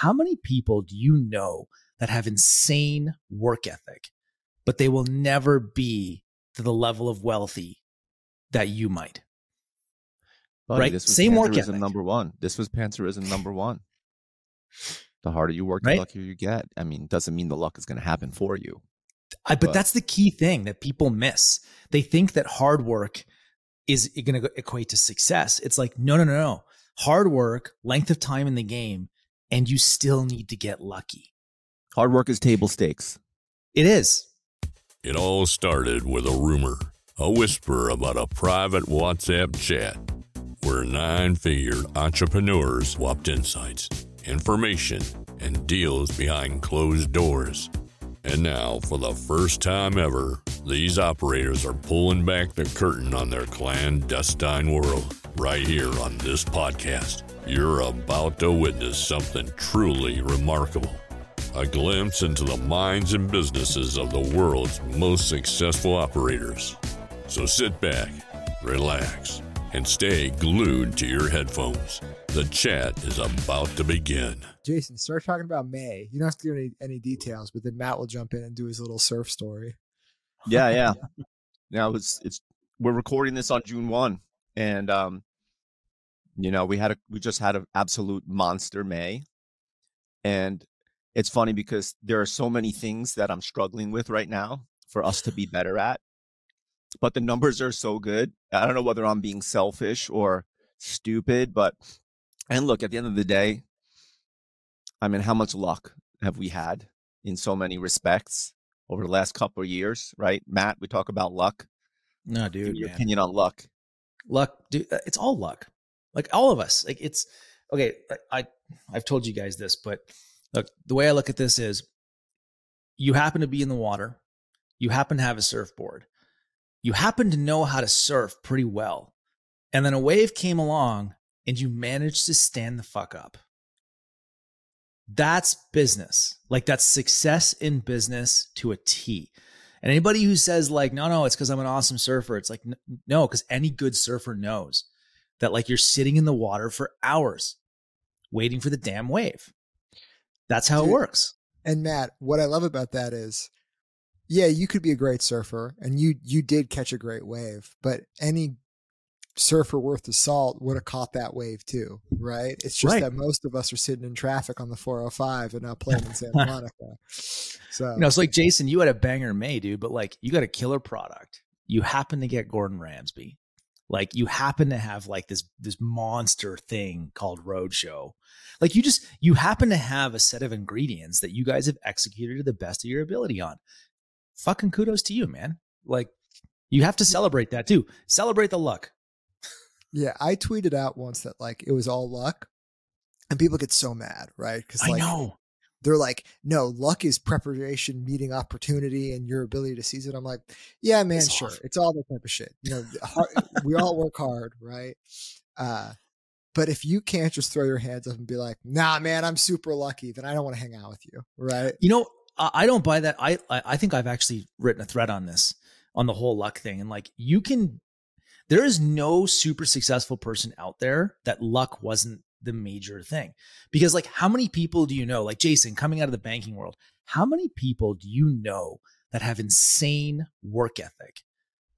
how many people do you know that have insane work ethic, but they will never be to the level of wealthy that you might? Buddy, right? This was Same work ethic. number one. This was Panzerism number one. The harder you work, Right? the luckier you get. I mean, doesn't mean the luck is going to happen for you. I, but But- that's the key thing that people miss. They think that hard work is going to equate to success. It's like, no, no, no, no. Hard work, length of time in the game, and you still need to get lucky. Hard work is table stakes. It is. It all started with a rumor, a whisper about a private WhatsApp chat where nine figure entrepreneurs swapped insights, information, and deals behind closed doors. And now, for the first time ever, these operators are pulling back the curtain on their clandestine world right here on this podcast. You're about to witness something truly remarkable a glimpse into the minds and businesses of the world's most successful operators. So sit back, relax, and stay glued to your headphones. The chat is about to begin. Jason, start talking about May. You don't have to give any, any details, but then Matt will jump in and do his little surf story. Yeah, yeah. now it's it's we're recording this on June one, and um, you know we had a we just had an absolute monster May, and it's funny because there are so many things that I'm struggling with right now for us to be better at, but the numbers are so good. I don't know whether I'm being selfish or stupid, but and look at the end of the day, I mean, how much luck have we had in so many respects? over the last couple of years, right? Matt, we talk about luck. No, dude. your man. opinion on luck. luck dude uh, it's all luck like all of us. Like it's okay I, i've told you guys this but look the way i look at this is you happen to be in the water. You happen to have a surfboard. You happen to know how to surf pretty well. And then a wave came along and you managed to stand the fuck up. That's business. Like that's success in business to a t. And anybody who says like, no, no, it's because I'm an awesome surfer, it's like, no, because any good surfer knows that like you're sitting in the water for hours waiting for the damn wave. That's how it works. And Matt, what I love about that is, yeah, you could be a great surfer, and you you did catch a great wave, but any surfer worth the salt would have caught that wave too, right? It's just Right. that most of us are sitting in traffic on the 405 and not playing in Santa Monica. So You know, it's like Jason, you had a banger May, dude, but like you got a killer product. You happen to get Gordon Ramsay. Like you happen to have like this this monster thing called Roadshow. Like you just you happen to have a set of ingredients that you guys have executed to the best of your ability on. Fucking kudos to you, man. Like you have to celebrate that too. Celebrate the luck. yeah, I tweeted out once that like it was all luck, and people get so mad, right? Because I like know. They're like, no, luck is preparation meeting opportunity and your ability to seize it. I'm like, yeah, man, It's sure. off. It's all that type of shit. You know, hard, we all work hard, right? Uh, but if you can't just throw your hands up and be like, nah, man, I'm super lucky, then I don't want to hang out with you, right? You know, I don't buy that. I I think I've actually written a thread on this on the whole luck thing, and like you can, there is no super successful person out there that luck wasn't the major thing, because like how many people do you know, like Jason coming out of the banking world, how many people do you know that have insane work ethic,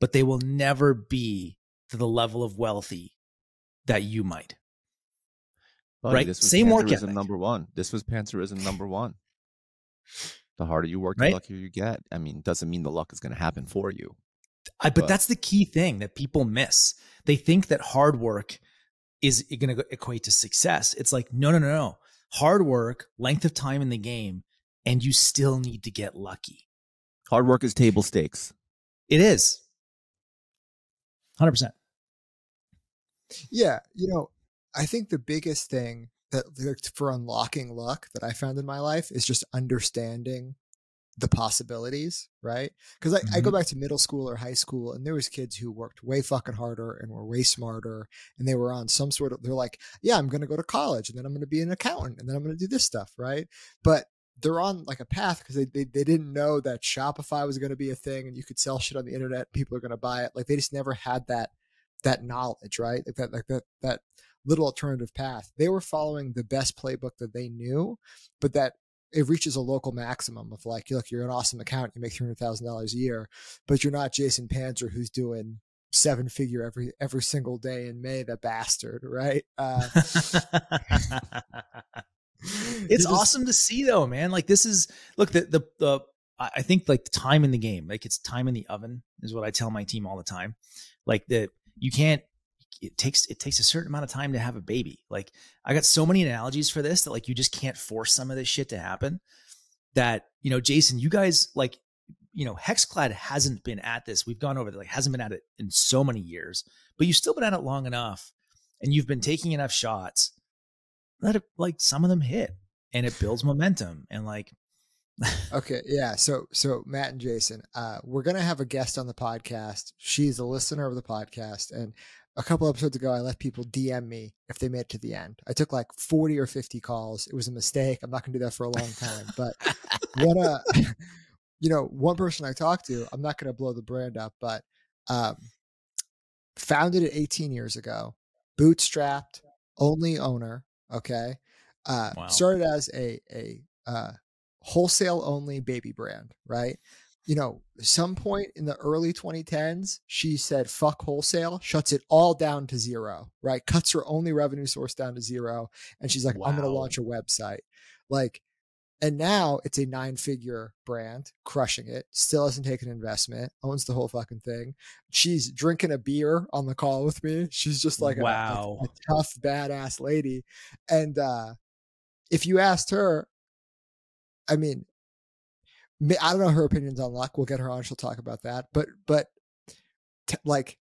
but they will never be to the level of wealthy that you might. Buddy, Right? This was Same work ethic. number one. This was Panzerism number one. The harder you work, Right? the luckier you get. I mean, doesn't mean the luck is going to happen for you. I, but But- that's the key thing that people miss. They think that hard work is it going to equate to success. It's like, no, no, no, no. Hard work, length of time in the game, and you still need to get lucky. Hard work is table stakes. It is. 100%. Yeah, you know, I think the biggest thing that like, for unlocking luck that I found in my life is just understanding the possibilities, right? Because I, I go mm-hmm. back to middle school or high school, and there was kids who worked way fucking harder and were way smarter, and they were on some sort of. They're like, yeah, I'm going to go to college, and then I'm going to be an accountant, and then I'm going to do this stuff, right? But they're on like a path because they, they they didn't know that Shopify was going to be a thing, and you could sell shit on the internet, people are going to buy it. Like they just never had that that knowledge, right? Like that like that that little alternative path. They were following the best playbook that they knew, but that it reaches a local maximum of like, look, you're an awesome account, you make three hundred thousand dollars a year, but you're not Jason Panzer who's doing seven figure every every single day in May. That bastard, right? Uh, it's just, awesome to see though, man. Like this is look the the the I think like the time in the game, like it's time in the oven is what I tell my team all the time. Like that you can't it takes it takes a certain amount of time to have a baby. Like I got so many analogies for this that like you just can't force some of this shit to happen. That you know, Jason, you guys like you know, Hexclad hasn't been at this. We've gone over it, like hasn't been at it in so many years, but you've still been at it long enough, and you've been taking enough shots that it, like some of them hit, and it builds momentum, and like. okay, yeah. So, so Matt and Jason, uh, we're gonna have a guest on the podcast. She's a listener of the podcast, and a couple episodes ago, I let people DM me if they made it to the end. I took like 40 or 50 calls. It was a mistake. I'm not going to do that for a long time. But what, uh, you know, one person I talked to, I'm not going to blow the brand up, but um, founded it 18 years ago, bootstrapped, only owner. Okay. Uh, wow. Started as a, a, uh, wholesale only baby brand, right? You know, some point in the early 2010s, she said, fuck wholesale, shuts it all down to zero, right? Cuts her only revenue source down to zero. And she's like, wow. I'm going to launch a website. Like, and now it's a nine figure brand, crushing it, still hasn't taken investment, owns the whole fucking thing. She's drinking a beer on the call with me. She's just like wow. a, a, a tough, badass lady. And uh, if you asked her, I mean, I don't know her opinions on luck. We'll get her on. She'll talk about that. But but t- like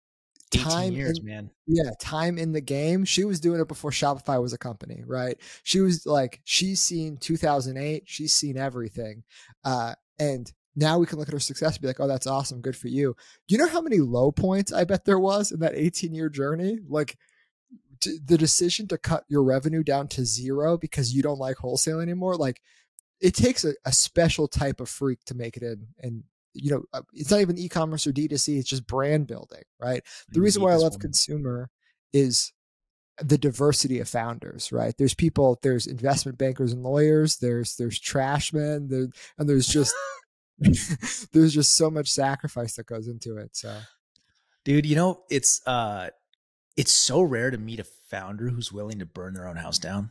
time years, in, man. Yeah, time in the game. She was doing it before Shopify was a company, right? She was like she's seen 2008. She's seen everything, uh, and now we can look at her success and be like, oh, that's awesome, good for you. Do you know how many low points I bet there was in that 18 year journey? Like t- the decision to cut your revenue down to zero because you don't like wholesale anymore, like it takes a, a special type of freak to make it in and you know uh, it's not even e-commerce or d2c it's just brand building right? The reason why i love consumer is the diversity of founders right? There's people there's investment bankers and lawyers there's there's trash men there, and there's just there's just so much sacrifice that goes into it so. Dude you know it's uh it's so rare to meet a founder who's willing to burn their own house down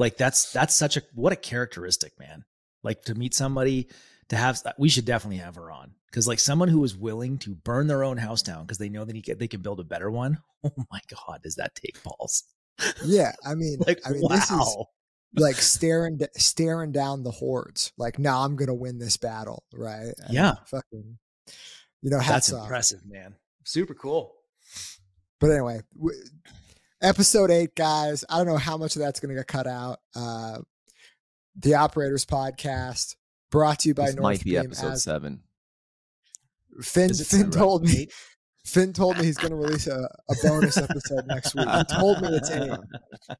like that's that's such a what a characteristic, man. Like to meet somebody to have we should definitely have her on because like someone who is willing to burn their own house down because they know that they can build a better one. Oh my god, does that take balls? Yeah, I mean, like I mean, wow. this is like staring staring down the hordes. Like, now I'm gonna win this battle, right? And yeah, fucking, you know, that's off. impressive, man. Super cool. But anyway, episode eight, guys. I don't know how much of that's going to get cut out. Uh, the Operators Podcast, brought to you by this North might be episode as, seven. Finn, Finn told me. Finn told me he's going to release a, a bonus episode next week. He told me it's eight.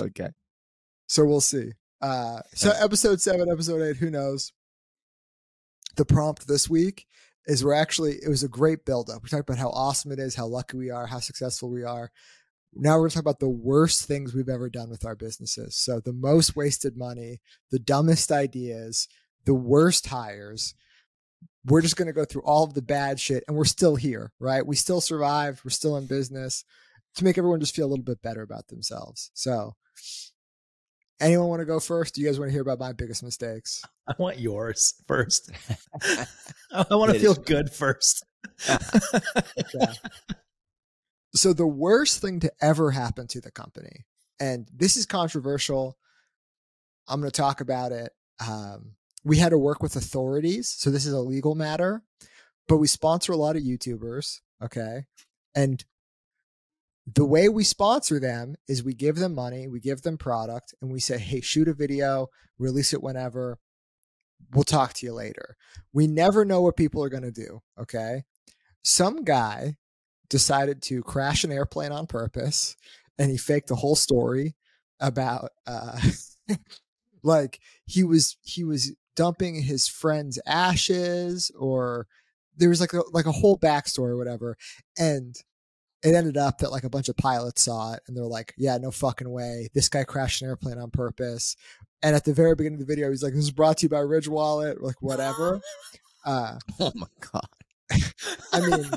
Okay. So we'll see. Uh, so episode seven, episode eight, who knows? The prompt this week is we're actually it was a great build up. We talked about how awesome it is, how lucky we are, how successful we are. Now we're going to talk about the worst things we've ever done with our businesses. So the most wasted money, the dumbest ideas, the worst hires. We're just going to go through all of the bad shit and we're still here, right? We still survived. We're still in business to make everyone just feel a little bit better about themselves. So anyone want to go first? Do you guys want to hear about my biggest mistakes? I want yours first. I want to feel good first. okay so the worst thing to ever happen to the company, and this is controversial. I'm going to talk about it. Um, we had to work with authorities, so this is a legal matter, but we sponsor a lot of YouTubers. Okay, and the way we sponsor them is we give them money, we give them product, and we say, hey, shoot a video, release it whenever. We'll talk to you later. We never know what people are going to do. Okay. Some guy decided to crash an airplane on purpose and he faked the whole story about uh like he was he was dumping his friend's ashes or there was like a like a whole backstory or whatever and it ended up that like a bunch of pilots saw it and they're like, yeah, no fucking way. This guy crashed an airplane on purpose. And at the very beginning of the video, he's like, this is brought to you by Ridge Wallet, like whatever. Uh, Oh my god. I mean,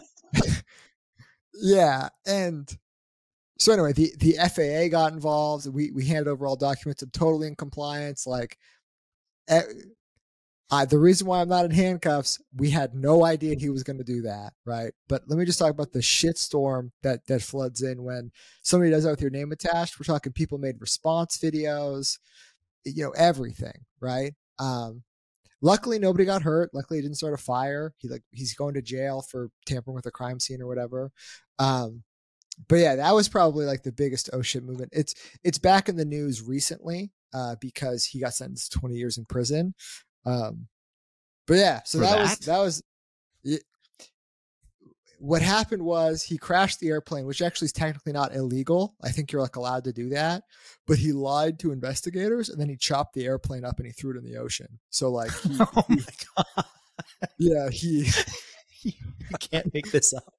yeah. And so anyway, the, the FAA got involved. We, we handed over all documents. I'm totally in compliance. Like, eh, I, the reason why I'm not in handcuffs, we had no idea he was going to do that, right? But let me just talk about the shitstorm that that floods in when somebody does that with your name attached. We're talking people made response videos, you know, everything, right? Um, luckily, nobody got hurt. Luckily, he didn't start a fire. He like he's going to jail for tampering with a crime scene or whatever. Um, but yeah, that was probably like the biggest oh shit movement. It's it's back in the news recently uh, because he got sentenced to 20 years in prison. Um, but yeah, so For that, was that? that was y- what happened was he crashed the airplane, which actually is technically not illegal. I think you're like allowed to do that, but he lied to investigators and then he chopped the airplane up and he threw it in the ocean. So like, he, oh my god, yeah, he you can't make this up.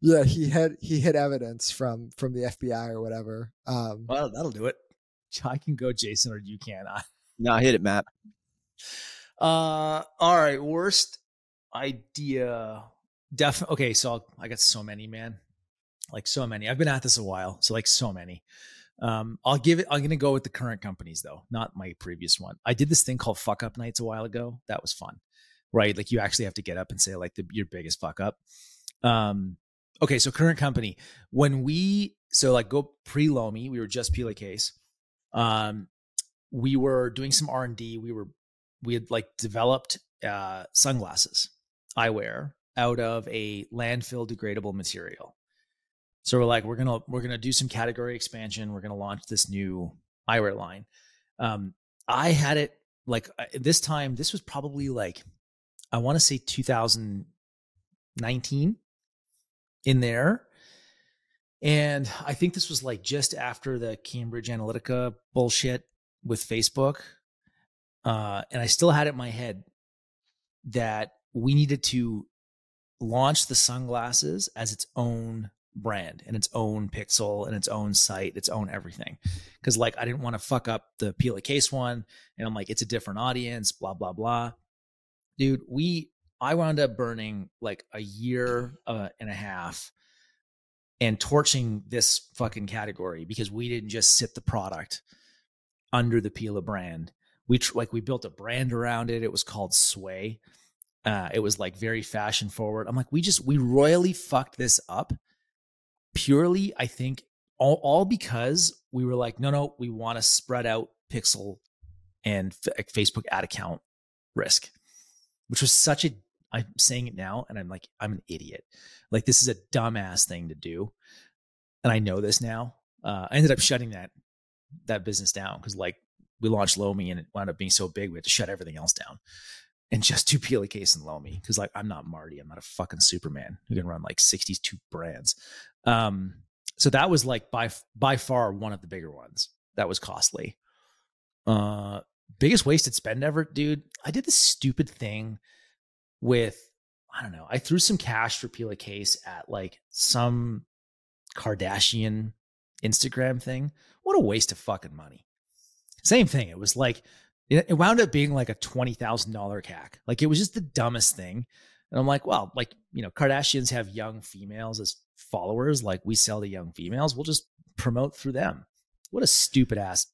Yeah he had he hid evidence from from the FBI or whatever. Um, Well, that'll do it. I can go, Jason, or you can. I, No, hit it, Matt. Uh, all right. Worst idea. Definitely. Okay, so I'll, I got so many, man. Like so many. I've been at this a while, so like so many. Um, I'll give it. I'm gonna go with the current companies though, not my previous one. I did this thing called fuck up nights a while ago. That was fun, right? Like you actually have to get up and say like the your biggest fuck up. Um, okay, so current company. When we so like go pre Lomi, we were just Pela case. Um, we were doing some R and D. We were we had like developed uh, sunglasses, eyewear out of a landfill degradable material. So we're like, we're gonna we're gonna do some category expansion. We're gonna launch this new eyewear line. Um, I had it like uh, this time. This was probably like I want to say 2019 in there. And I think this was like just after the Cambridge Analytica bullshit with Facebook. Uh, and I still had it in my head that we needed to launch the sunglasses as its own brand and its own pixel and its own site, its own everything. Cause like I didn't want to fuck up the Pela Case one. And I'm like, it's a different audience, blah, blah, blah. Dude, we I wound up burning like a year uh, and a half and torching this fucking category because we didn't just sit the product under the Pela brand. We tr- like we built a brand around it. It was called Sway. Uh, it was like very fashion forward. I'm like, we just we royally fucked this up. Purely, I think all all because we were like, no, no, we want to spread out Pixel and F- Facebook ad account risk, which was such a. I'm saying it now, and I'm like, I'm an idiot. Like this is a dumbass thing to do, and I know this now. Uh, I ended up shutting that that business down because like we launched Lomi and it wound up being so big we had to shut everything else down and just do Pela Case and Lomi because like I'm not Marty, I'm not a fucking Superman who can run like 62 brands. Um, so that was like by by far one of the bigger ones. That was costly. Uh, biggest wasted spend ever, dude. I did this stupid thing with I don't know. I threw some cash for Pela Case at like some Kardashian Instagram thing. What a waste of fucking money. Same thing. It was like it, wound up being like a twenty thousand dollar CAC. Like it was just the dumbest thing. And I'm like, well, like you know, Kardashians have young females as followers. Like we sell to young females. We'll just promote through them. What a stupid ass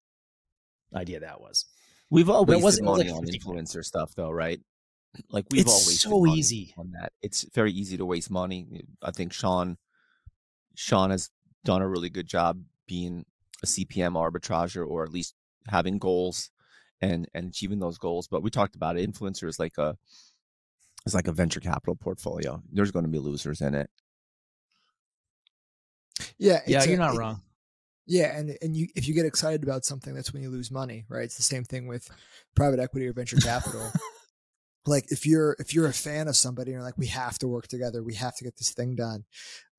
idea that was. We've all wasted money like on influencer stuff, though, right? Like we've It's all wasted so money easy. on that. It's very easy to waste money. I think Sean, Sean has done a really good job being a CPM arbitrager, or at least having goals and and achieving those goals. But we talked about it. Influencer is like a it's like a venture capital portfolio. There's going to be losers in it. yeah, Yeah, it's a- you're not it- wrong. Yeah, and and you if you get excited about something, that's when you lose money, right? It's the same thing with private equity or venture capital. Like if you're if you're a fan of somebody and you're like, we have to work together, we have to get this thing done.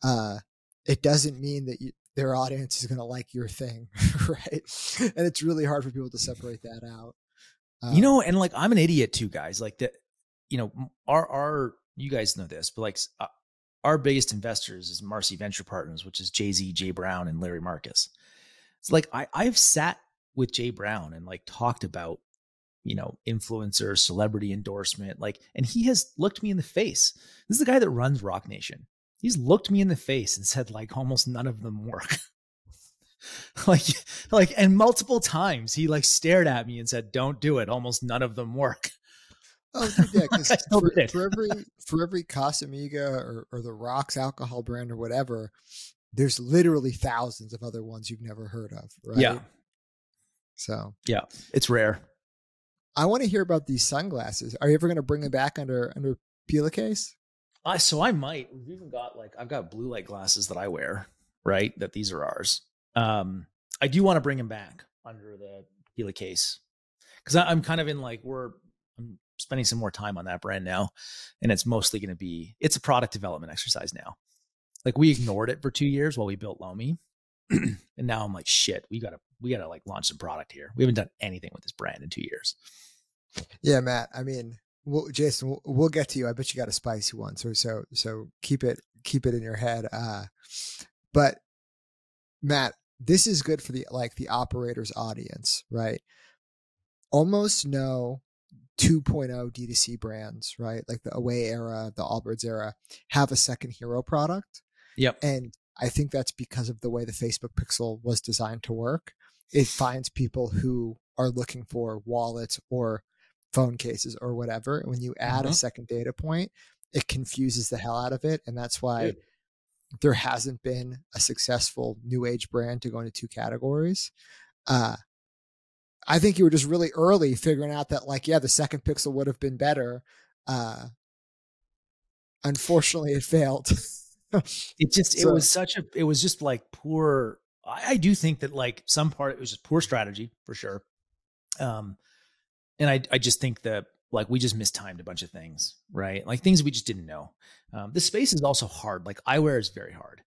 Uh, it doesn't mean that you, their audience is going to like your thing, right? And it's really hard for people to separate that out. Um, you know, and like I'm an idiot too, guys. Like that, you know, our our you guys know this, but like uh, our biggest investors is Marcy Venture Partners, which is Jay Z, Jay Brown, and Larry Marcus. It's like I, I've sat with Jay Brown and like talked about, you know, influencer, celebrity endorsement, like, and he has looked me in the face. This is the guy that runs Roc Nation. He's looked me in the face and said, like, almost none of them work. like, like, and multiple times he like stared at me and said, "Don't do it." Almost none of them work. Oh, yeah, because for, for, every for every Casamigos or, or the Rocks alcohol brand or whatever, there's literally thousands of other ones you've never heard of, right? Yeah. So yeah, it's rare. I want to hear about these sunglasses. Are you ever going to bring them back under under Pela case? Uh, so I might. We've even got like I've got blue light glasses that I wear, right? That these are ours. Um, I do want to bring them back under the Pela case because I'm kind of in like we're I'm spending some more time on that brand now, and it's mostly going to be it's a product development exercise now. Like we ignored it for two years while we built Lomi, and now I'm like, shit, we gotta we gotta like launch some product here. We haven't done anything with this brand in two years. Yeah, Matt. I mean, we'll, Jason, we'll, we'll, get to you. I bet you got a spicy one. So so so keep it keep it in your head. Uh, but Matt, this is good for the like the operator's audience, right? Almost no 2.0 D2C brands, right? Like the Away era, the Allbirds era, have a second hero product. Yep. And I think that's because of the way the Facebook Pixel was designed to work. It finds people who are looking for wallets or phone cases or whatever. When you add mm-hmm. a second data point, it confuses the hell out of it. And that's why Dude. there hasn't been a successful new age brand to go into two categories. Uh, I think you were just really early figuring out that, like, yeah, the second pixel would have been better. Uh, unfortunately, it failed. it just, so, it was such a, it was just like poor. I, I do think that, like, some part it was just poor strategy for sure. Um, and I, I just think that like we just mistimed a bunch of things, right? Like things we just didn't know. Um, the space is also hard. Like eyewear is very hard.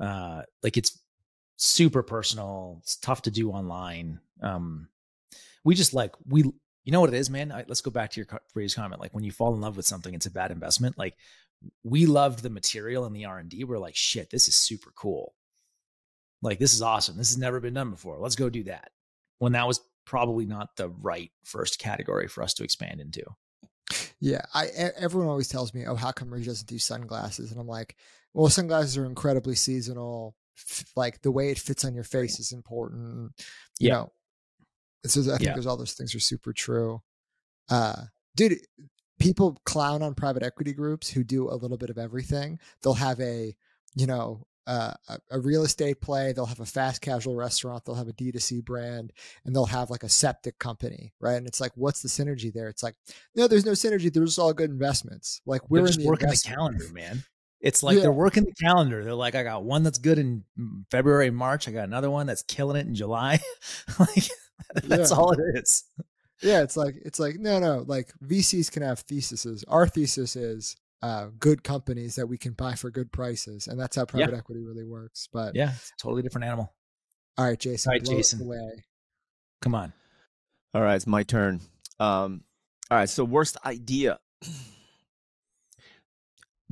Uh, like it's super personal. It's tough to do online. Um, we just like we, you know what it is, man. I, let's go back to your previous comment. Like when you fall in love with something, it's a bad investment. Like we loved the material and the R and D. We're like, shit, this is super cool. Like this is awesome. This has never been done before. Let's go do that. When that was probably not the right first category for us to expand into. Yeah, I everyone always tells me, "Oh, how come Ridge doesn't do sunglasses?" And I'm like, "Well, sunglasses are incredibly seasonal. Like the way it fits on your face is important. You yeah. know, so I think yeah. there's all those things are super true. Uh, dude, people clown on private equity groups who do a little bit of everything. They'll have a, you know, uh, a, a, real estate play. They'll have a fast casual restaurant. They'll have a D2C brand and they'll have like a septic company, right? And it's like, what's the synergy there? It's like, no, there's no synergy. There's just all good investments. Like we're just the working the calendar, man. It's like yeah. they're working the calendar. They're like, I got one that's good in February, March. I got another one that's killing it in July. like that's yeah. all it is. Yeah, it's like it's like no, no. Like VCs can have theses. Our thesis is uh, good companies that we can buy for good prices, and that's how private yeah. equity really works. But yeah, totally different animal. All right, Jason. All right, Jason. Away. Come on. All right, it's my turn. Um, all right, so worst idea.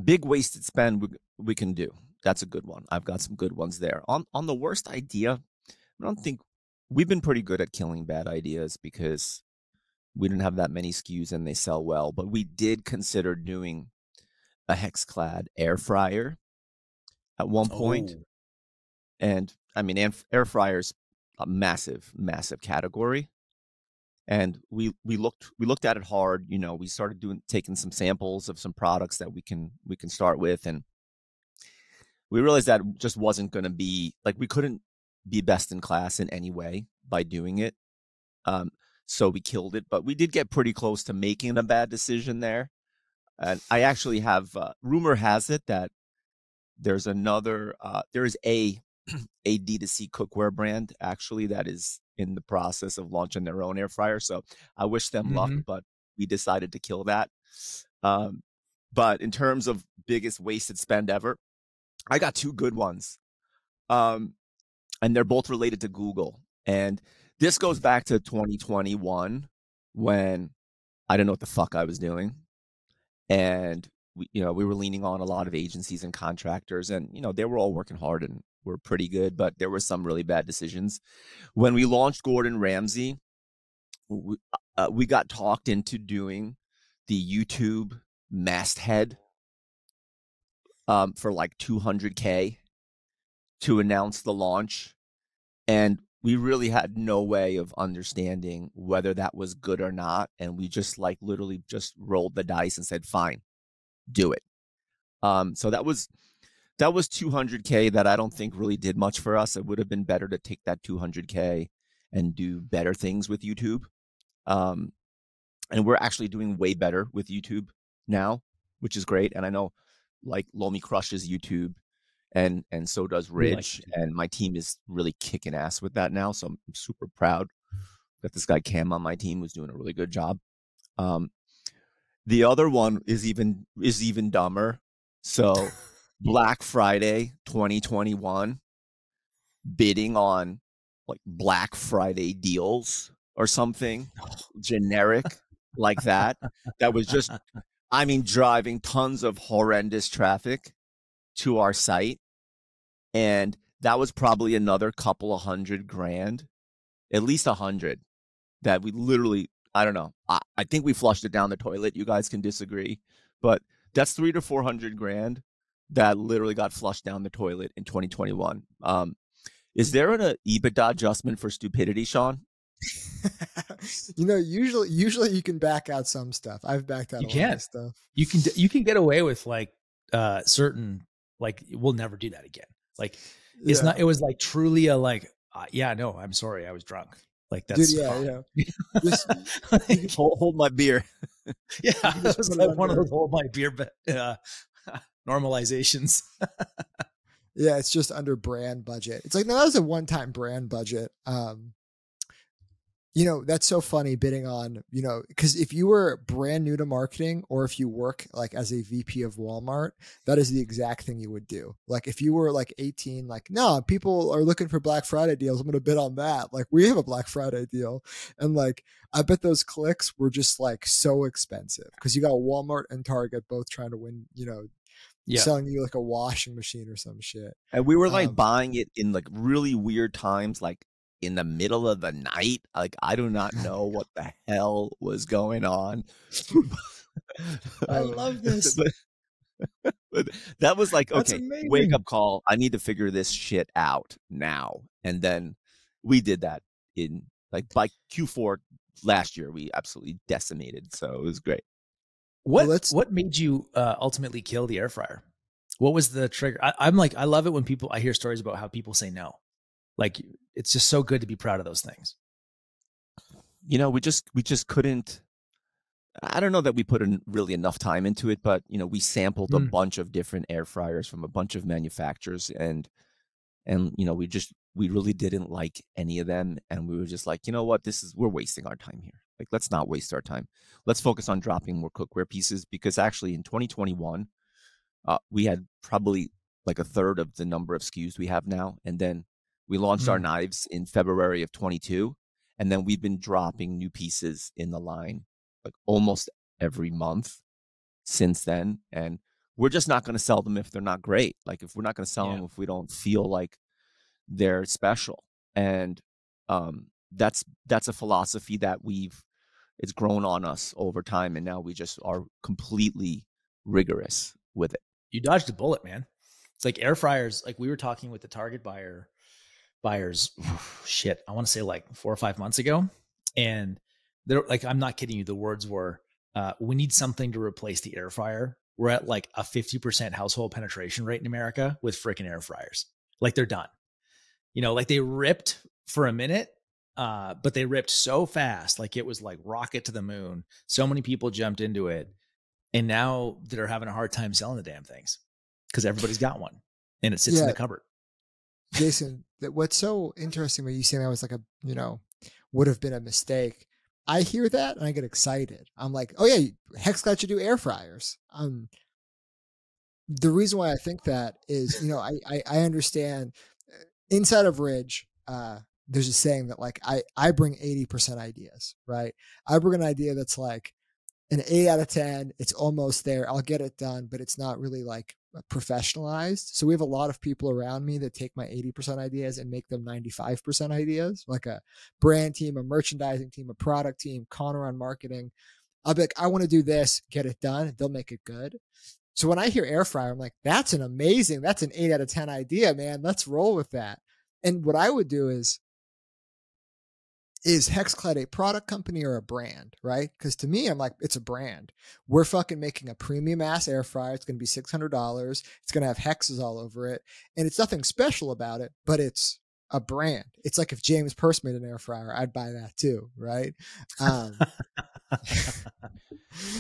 Big wasted spend we, we can do. That's a good one. I've got some good ones there. On on the worst idea, I don't think we've been pretty good at killing bad ideas because we didn't have that many SKUs and they sell well. But we did consider doing a hexclad air fryer at one point. Oh. And I mean, air fryers a massive, massive category. And we we looked we looked at it hard. You know, we started doing taking some samples of some products that we can we can start with, and we realized that just wasn't going to be like we couldn't be best in class in any way by doing it. Um, so we killed it, but we did get pretty close to making a bad decision there. And I actually have uh, rumor has it that there's another uh, there is a a D2C cookware brand actually that is in the process of launching their own air fryer. So I wish them mm-hmm. luck, but we decided to kill that. Um, but in terms of biggest wasted spend ever, I got two good ones. Um, and they're both related to Google. And this goes back to 2021 when I didn't know what the fuck I was doing. And we, you know, we were leaning on a lot of agencies and contractors, and you know, they were all working hard and were pretty good, but there were some really bad decisions. When we launched Gordon Ramsay, we, uh, we got talked into doing the YouTube masthead um, for like 200k to announce the launch, and we really had no way of understanding whether that was good or not, and we just like literally just rolled the dice and said, "Fine, do it." Um, so that was that was 200k that I don't think really did much for us. It would have been better to take that 200k and do better things with YouTube. Um, and we're actually doing way better with YouTube now, which is great. And I know like Lomi crushes YouTube and and so does Ridge. Like and my team is really kicking ass with that now. So I'm super proud that this guy Cam on my team was doing a really good job. Um, the other one is even is even dumber. So Black Friday 2021 bidding on like Black Friday deals or something generic like that. That was just, I mean, driving tons of horrendous traffic to our site. And that was probably another couple of hundred grand, at least a hundred that we literally, I don't know. I, I think we flushed it down the toilet. You guys can disagree, but that's three to 400 grand that literally got flushed down the toilet in 2021. Um, is there an uh, EBITDA adjustment for stupidity, Sean? you know, usually usually you can back out some stuff. I've backed out you a can. lot of stuff. You can you can get away with like uh certain like we'll never do that again. Like it's yeah. not it was like truly a like uh, yeah, no, I'm sorry, I was drunk. Like that's Dude, yeah, yeah. Just, hold, hold, my beer. yeah, that was like one of those hold my beer uh, normalizations. yeah, it's just under brand budget. It's like no, that was a one-time brand budget. Um, you know that's so funny bidding on you know because if you were brand new to marketing or if you work like as a vp of walmart that is the exact thing you would do like if you were like 18 like no people are looking for black friday deals i'm gonna bid on that like we have a black friday deal and like i bet those clicks were just like so expensive because you got walmart and target both trying to win you know yeah. selling you like a washing machine or some shit. And we were like um, buying it in like really weird times, like in the middle of the night. Like I do not know what the hell was going on. I love this. but, but that was like okay, wake up call. I need to figure this shit out now. And then we did that in like by Q4 last year. We absolutely decimated. So it was great. What well, what made you uh, ultimately kill the air fryer? What was the trigger? I, I'm like I love it when people I hear stories about how people say no. Like it's just so good to be proud of those things. You know, we just we just couldn't. I don't know that we put in really enough time into it, but you know, we sampled mm. a bunch of different air fryers from a bunch of manufacturers, and and you know, we just we really didn't like any of them, and we were just like, you know what, this is we're wasting our time here. Like, let's not waste our time. Let's focus on dropping more cookware pieces because actually in 2021, uh, we had probably like a third of the number of SKUs we have now, and then we launched mm-hmm. our knives in February of 22, and then we've been dropping new pieces in the line like almost every month since then. And we're just not going to sell them if they're not great. Like if we're not going to sell yeah. them if we don't feel like they're special. And um, that's that's a philosophy that we've it's grown on us over time, and now we just are completely rigorous with it. You dodged a bullet, man. It's like air fryers. Like we were talking with the Target buyer buyers shit i want to say like four or five months ago and they're like i'm not kidding you the words were uh, we need something to replace the air fryer. We're at like a 50% household penetration rate in america with freaking air fryers. Like they're done. You know like they ripped for a minute uh, but they ripped so fast like it was like rocket to the moon. So many people jumped into it and now they're having a hard time selling the damn things because everybody's got one and it sits yeah. in the cupboard Jason, that what's so interesting when you say that was like a, you know, would have been a mistake. I hear that and I get excited. I'm like, oh yeah, Hexclad should do air fryers. Um, the reason why I think that is, you know, I, I, I understand uh, inside of Ridge, uh, there's a saying that like I, I bring 80% ideas, right? I bring an idea that's like, an eight out of 10. It's almost there. I'll get it done, but it's not really like professionalized. So we have a lot of people around me that take my 80% ideas and make them 95% ideas, like a brand team, a merchandising team, a product team, Connor on marketing. I'll be like, I want to do this, get it done. They'll make it good. So when I hear air fryer, I'm like, that's an amazing, that's an eight out of 10 idea, man. Let's roll with that. And what I would do is is Hexclad a product company or a brand, right? Because to me, I'm like, it's a brand. We're fucking making a premium ass air fryer. It's going to be $600. It's going to have hexes all over it. And it's nothing special about it, but it's a brand. It's like if James Perse made an air fryer, I'd buy that too, right? Um,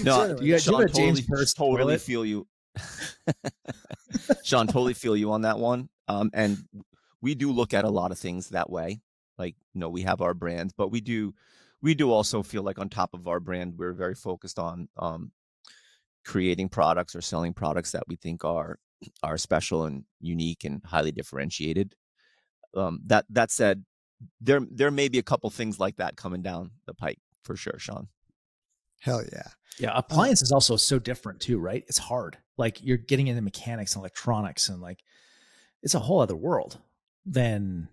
no, so anyway, you, Sean, you totally, James totally feel you. Sean, totally feel you on that one. Um, and we do look at a lot of things that way like you know we have our brand but we do we do also feel like on top of our brand we're very focused on um, creating products or selling products that we think are are special and unique and highly differentiated. Um, that that said there there may be a couple things like that coming down the pike for sure sean. Hell yeah. Yeah uh appliance is also so different too right? It's hard. Like you're getting into mechanics and electronics and like it's a whole other world than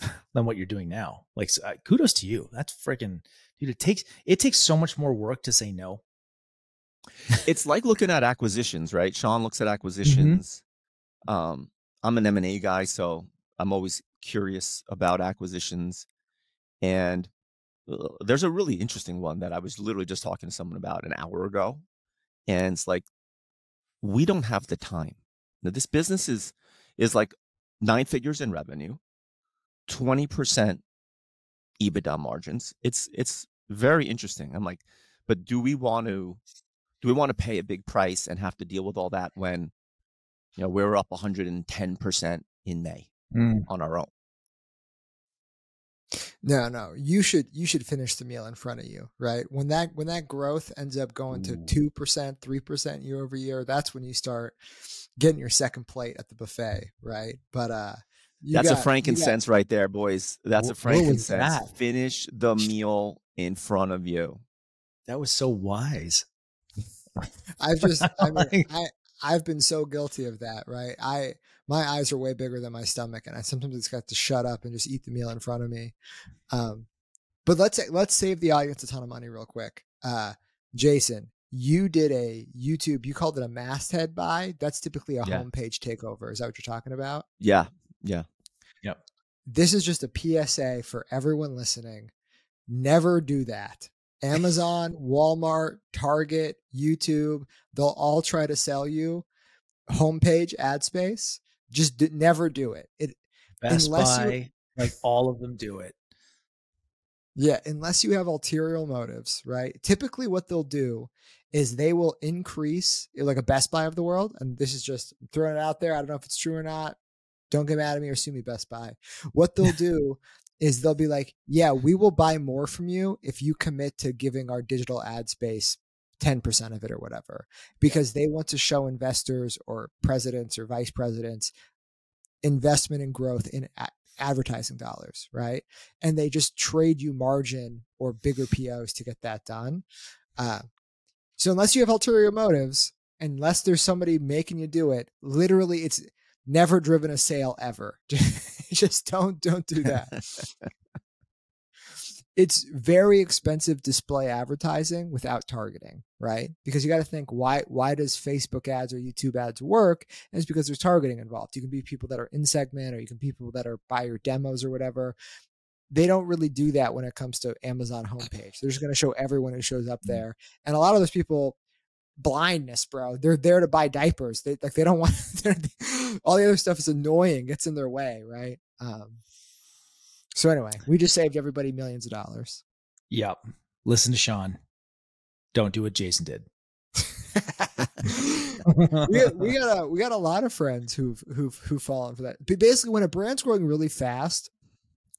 than what you're doing now. Like, uh, kudos to you. That's freaking, dude. It takes it takes so much more work to say no. it's like looking at acquisitions, right? Sean looks at mm-hmm. acquisitions. Mm-hmm. Um, I'm an M and A guy, so I'm always curious about acquisitions. And uh, there's a really interesting one that I was literally just talking to someone about an hour ago, and it's like we don't have the time. Now, this business is is like nine figures in revenue 20% EBITDA margins. It's it's very interesting. I'm like, but do we want to do we want to pay a big price and have to deal with all that when you know we're up 110% in May mm. on our own? No, no. You should you should finish the meal in front of you, right? When that when that growth ends up going to two percent, three percent year over year, that's when you start getting your second plate at the buffet, right? But uh you That's got, a frankincense got, right there, boys. That's a frankincense. That? Finish the meal in front of you. That was so wise. I've just, I mean, I, I've been so guilty of that, right? I, my eyes are way bigger than my stomach, and I sometimes just got to shut up and just eat the meal in front of me. Um, but let's let's save the audience a ton of money real quick. Uh, Jason, you did a YouTube. You called it a masthead buy. That's typically a yeah. homepage takeover. Is that what you're talking about? Yeah, yeah. Yep. This is just a PSA for everyone listening. Never do that. Amazon, Walmart, Target, YouTube, they'll all try to sell you homepage ad space. Just d- never do it. It Best Buy, like all of them do it. Yeah, unless you have ulterior motives, right? Typically, what they'll do is they will increase, like a Best Buy of the world, and this is just throwing it out there. I don't know if it's true or not. Don't get mad at me or sue me, Best Buy. What they'll do is they'll be like, yeah, we will buy more from you if you commit to giving our digital ad space 10% of it or whatever, because they want to show investors or presidents or vice presidents investment and growth in a- advertising dollars, right? And they just trade you margin or bigger POs to get that done. Uh, so unless you have ulterior motives, unless there's somebody making you do it, literally it's never driven a sale ever. Just don't don't do that. it's very expensive display advertising without targeting, right? Because you got to think why why does Facebook ads or YouTube ads work? And it's because there's targeting involved. You can be people that are in segment or you can be people that are buy your demos or whatever. They don't really do that when it comes to Amazon homepage. They're just going to show everyone who shows up mm. there. And a lot of those people blindness, bro. They're there to buy diapers. They like they don't want all the other stuff is annoying, gets in their way, right? Um, so anyway, we just saved everybody millions of dollars. Yep. Listen to Sean. Don't do what Jason did. we, we got a we got a lot of friends who've who've who've fallen for that. But basically, when a brand's growing really fast,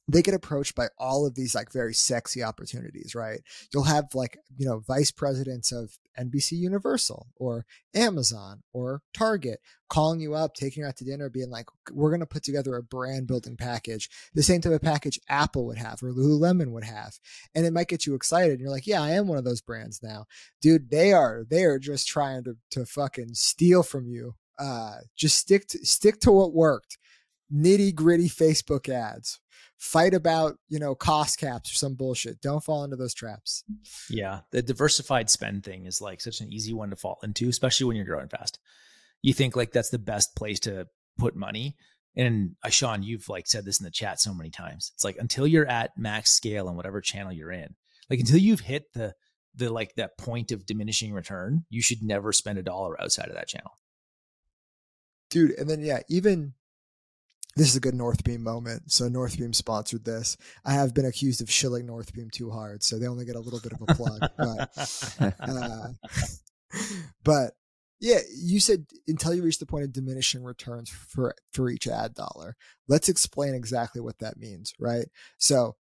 they get approached by all of these like very sexy opportunities, right? You'll have like, you know, vice presidents of NBC Universal or Amazon or Target calling you up, taking you out to dinner, being like, we're going to put together a brand building package, the same type of package Apple would have or Lululemon would have. And it might get you excited. And you're like, yeah, I am one of those brands now. Dude, they are, they are just trying to, to fucking steal from you. Uh, just stick to, stick to what worked. Nitty gritty Facebook ads fight about you know cost caps or some bullshit. Don't fall into those traps. Yeah the diversified spend thing is like such an easy one to fall into especially when you're growing fast. You think like that's the best place to put money and uh, sean you've like said this in the chat so many times. It's like until you're at max scale on whatever channel you're in like until you've hit the the like that point of diminishing return you should never spend a dollar outside of that channel. Dude and then yeah even this is a good Northbeam moment. So Northbeam sponsored this. I have been accused of shilling Northbeam too hard, so they only get a little bit of a plug. but, uh, but yeah, you said until you reach the point of diminishing returns for for each ad dollar. Let's explain exactly what that means, right? So,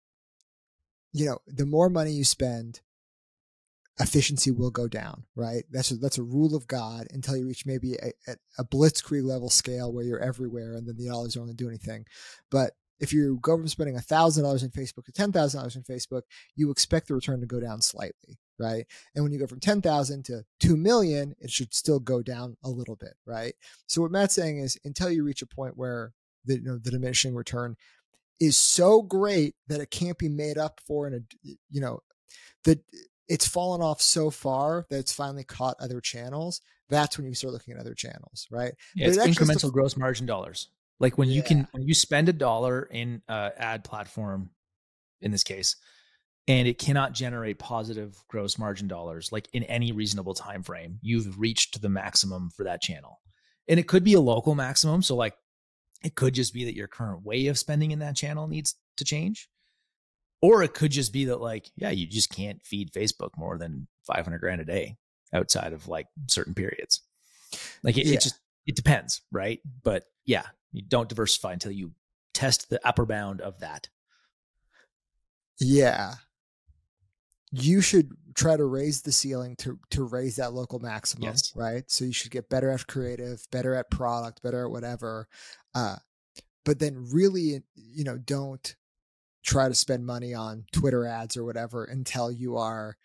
you know, the more money you spend, efficiency will go down, right? That's a, that's a rule of God until you reach maybe a, a, blitzkrieg level scale where you're everywhere and then the dollars don't do anything. But if you go from spending $1,000 in Facebook to $10,000 in Facebook, you expect the return to go down slightly, right? And when you go from 10,000 to 2 million, it should still go down a little bit, right? So what Matt's saying is until you reach a point where the, you know, the diminishing return is so great that it can't be made up for in a, you know, the it's fallen off so far that it's finally caught other channels. That's when you start looking at other channels, right? Yeah, it's incremental st- gross margin dollars. Like when yeah. you can when you spend a dollar in uh, ad platform, in this case, and it cannot generate positive gross margin dollars like in any reasonable time frame, you've reached the maximum for that channel. And it could be a local maximum. So like it could just be that your current way of spending in that channel needs to change. Or it could just be that like, yeah, you just can't feed Facebook more than 500 grand a day outside of like certain periods. Like it, yeah. it just, it depends, right? But yeah, you don't diversify until you test the upper bound of that. Yeah. You should try to raise the ceiling to to raise that local maximum, yes. right? So you should get better at creative, better at product, better at whatever. Uh, but then really, you know, don't try to spend money on Twitter ads or whatever until you are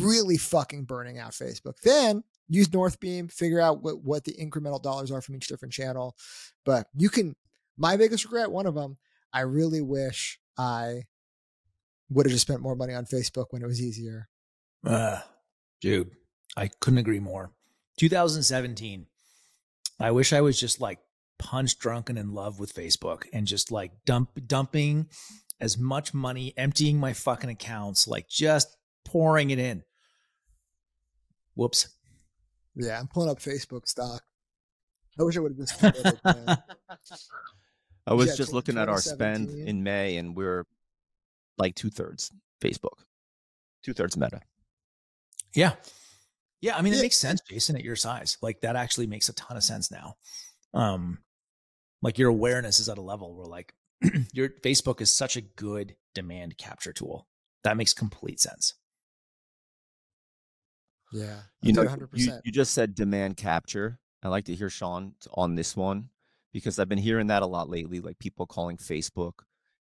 really fucking burning out Facebook. Then use Northbeam, figure out what, what the incremental dollars are from each different channel. But you can, my biggest regret, one of them, I really wish I would have just spent more money on Facebook when it was easier. Uh, dude, I couldn't agree more. 2017. I wish I was just like punch drunk and in love with Facebook and just like dump dumping as much money, emptying my fucking accounts, like just pouring it in. Whoops. Yeah, I'm pulling up Facebook stock. I wish I would have just. I was yeah, just looking at our spend in May, and we're like two thirds Facebook, two thirds Meta. Yeah, yeah. I mean, it makes sense, Jason, at your size. Like that actually makes a ton of sense now. Um, like your awareness is at a level where like your Facebook is such a good demand capture tool. That makes complete sense. Yeah. You know, you, you just said demand capture. I like to hear Sean on this one because I've been hearing that a lot lately, like people calling Facebook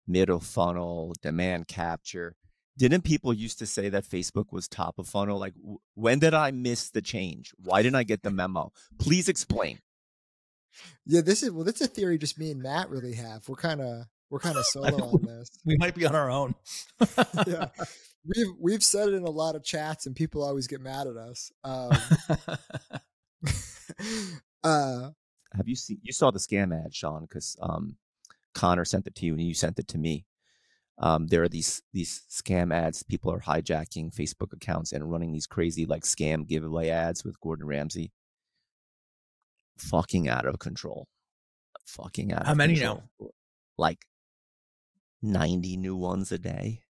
middle funnel, demand capture. Didn't people used to say that Facebook was top of funnel? Like, when did I miss the change? Why didn't I get the memo? Please explain. Yeah, this is well, that's a theory just me and Matt really have. We're kind of we're kind of solo on this. We might be on our own. yeah, we've we've said it in a lot of chats, and people always get mad at us. Um, uh, have you seen? You saw the scam ad, Sean? Because um, Connor sent it to you, and you sent it to me. Um, there are these these scam ads. People are hijacking Facebook accounts and running these crazy like scam giveaway ads with Gordon Ramsay fucking out of control. Fucking out. How many control. now? Like ninety new ones a day.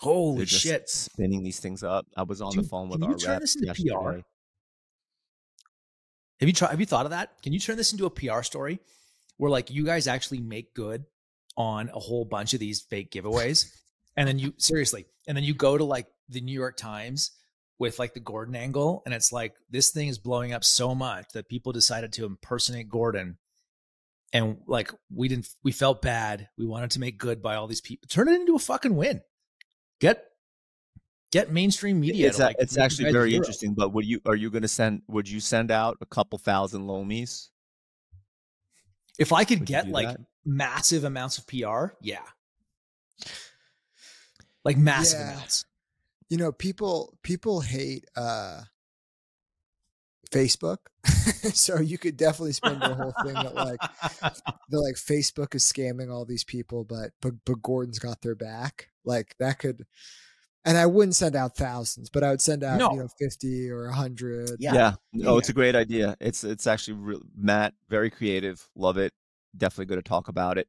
Holy shit! Spinning these things up. I was on Dude, the phone with our rep yesterday. PR? Have you tried? Have you thought of that? Can you turn this into a PR story where like you guys actually make good on a whole bunch of these fake giveaways. And then you seriously, and then you go to like the New York Times with like the Gordon angle, and it's like this thing is blowing up so much that people decided to impersonate Gordon. And like we didn't, we felt bad. We wanted to make good by all these people. Turn it into a fucking win. Get get mainstream media. It's, to, a- like, it's actually very heroes. interesting. But would you are you going to send? Would you send out a couple thousand lomies? If I could Would get like that? massive amounts of PR, yeah. Like massive Yeah. amounts. You know people people hate uh facebook so you could definitely spend the whole thing that like the like facebook is scamming all these people but but but gordon's got their back like that could and i wouldn't send out thousands but i would send out No. you know 50 or 100 Yeah. yeah. No, it's a great idea. It's it's actually real, Matt very creative. Love it. Definitely going to talk about it.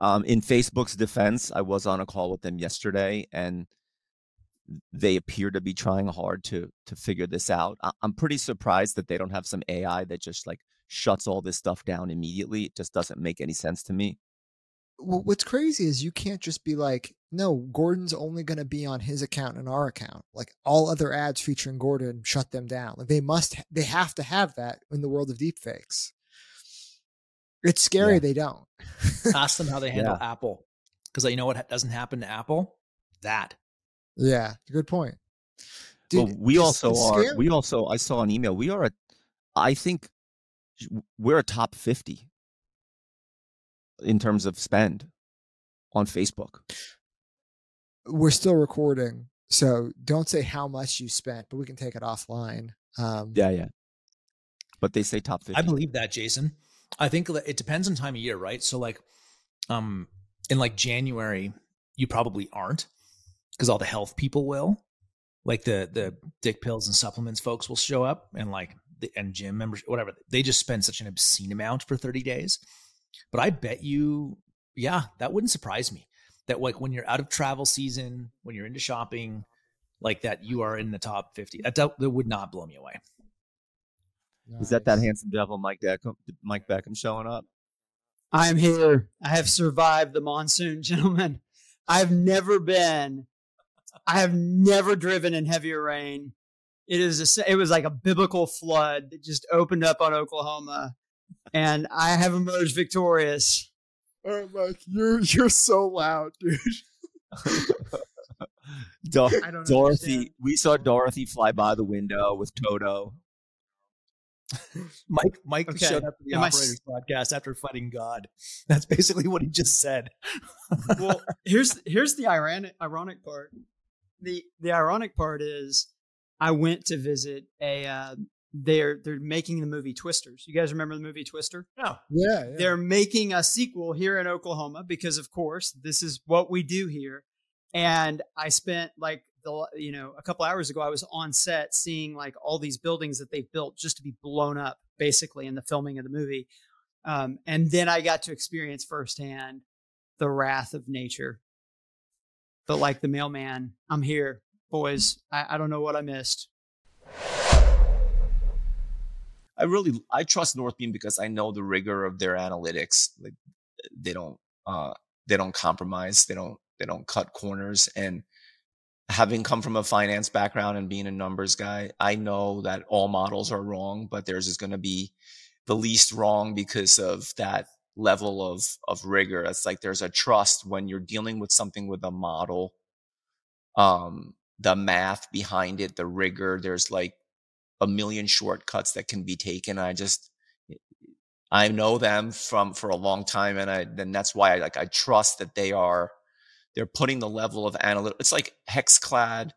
Um, in Facebook's defense, I was on a call with them yesterday, and they appear to be trying hard to to figure this out. I, I'm pretty surprised that they don't have some AI that just like shuts all this stuff down immediately. It just doesn't make any sense to me. well, what's crazy is you can't just be like, no, Gordon's only going to be on his account and our account. Like all other ads featuring Gordon, shut them down. Like they must, they have to have that in the world of deepfakes. It's scary Yeah. they don't. Ask them how they handle Apple. Because you know what doesn't happen to Apple? That. Yeah, good point. well, we also are. scary. We also. I saw an email. We are a. I think we're a top fifty in terms of spend on Facebook. We're still recording, so don't say how much you spent, but we can take it offline. Um, Yeah, yeah. But they say top fifty. I believe that, Jason. I think that it depends on time of year, right? So like um in like January, you probably aren't because all the health people will. Like the the dick pills and supplements folks will show up and like the, and gym members whatever. They just spend such an obscene amount for 30 days. But I bet you yeah, that wouldn't surprise me. That like when you're out of travel season, when you're into shopping, like that you are in the top 50. That that would not blow me away. Is that that handsome devil, Mike Beckham? Mike Beckham showing up? I am here. I have survived the monsoon, gentlemen. I've never been, I have never driven in heavier rain. It is a, s- it was like a biblical flood that just opened up on Oklahoma, and I have emerged victorious. All right, Mike, you're you're so loud, dude. Dor- I don't Dorothy. understand. We saw Dorothy fly by the window with Toto. Mike Mike Okay. showed up to the Am I s- operators podcast after fighting God. That's basically what he just said. well, here's here's the ironic ironic part. The the ironic part is I went to visit a uh, they're they're making the movie Twisters. You guys remember the movie Twister? No. Yeah, yeah. They're making a sequel here in Oklahoma because of course this is what we do here. And I spent like the you know a couple hours ago I was on set seeing like all these buildings that they've built just to be blown up basically in the filming of the movie. Um, and then I got to experience firsthand the wrath of nature. But like the mailman, I'm here, boys. I, I don't know what I missed. I really I trust Northbeam because I know the rigor of their analytics. Like they don't uh they don't compromise. They don't they don't cut corners. And having come from a finance background and being a numbers guy, I know that all models are wrong, but theirs is going to be the least wrong because of that level of of rigor. It's like there's a trust when you're dealing with something with a model. Um, the math behind it, the rigor. There's like a million shortcuts that can be taken. I just I know them from for a long time, and I then that's why I like I trust that they are they're putting the level of analytic. It's like Hexclad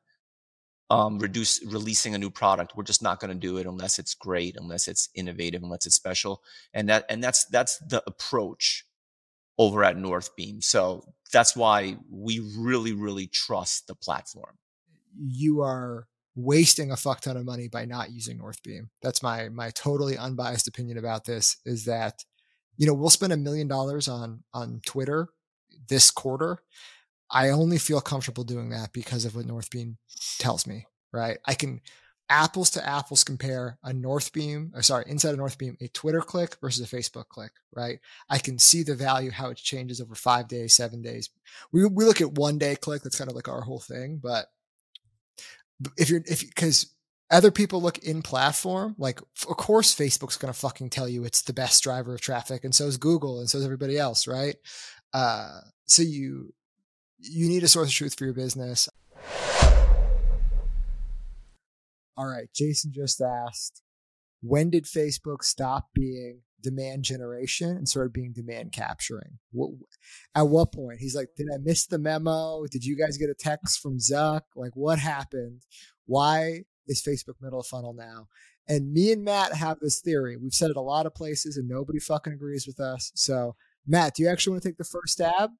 um, reduce releasing a new product. We're just not going to do it unless it's great, unless it's innovative, unless it's special, and that and that's that's the approach over at Northbeam. So that's why we really really trust the platform. you are wasting a fuck ton of money by not using Northbeam. That's my my totally unbiased opinion about this is that you know, we'll spend a million dollars on on Twitter this quarter. I only feel comfortable doing that because of what Northbeam tells me, right? I can apples to apples compare a Northbeam, or sorry, inside a Northbeam, a Twitter click versus a Facebook click, right? I can see the value, how it changes over five days, seven days. We, we look at one day click. That's kind of like our whole thing. But if you're, if, cause other people look in platform, like of course Facebook's going to fucking tell you it's the best driver of traffic. And so is Google and so is everybody else, right? Uh, so you, you need a source of truth for your business. All right. Jason just asked, when did Facebook stop being demand generation and started being demand capturing? What, at what point? He's like, did I miss the memo? Did you guys get a text from Zuck? Like, what happened? Why is Facebook middle funnel now? And me and Matt have this theory. We've said it a lot of places and nobody fucking agrees with us. So, Matt, do you actually want to take the first stab?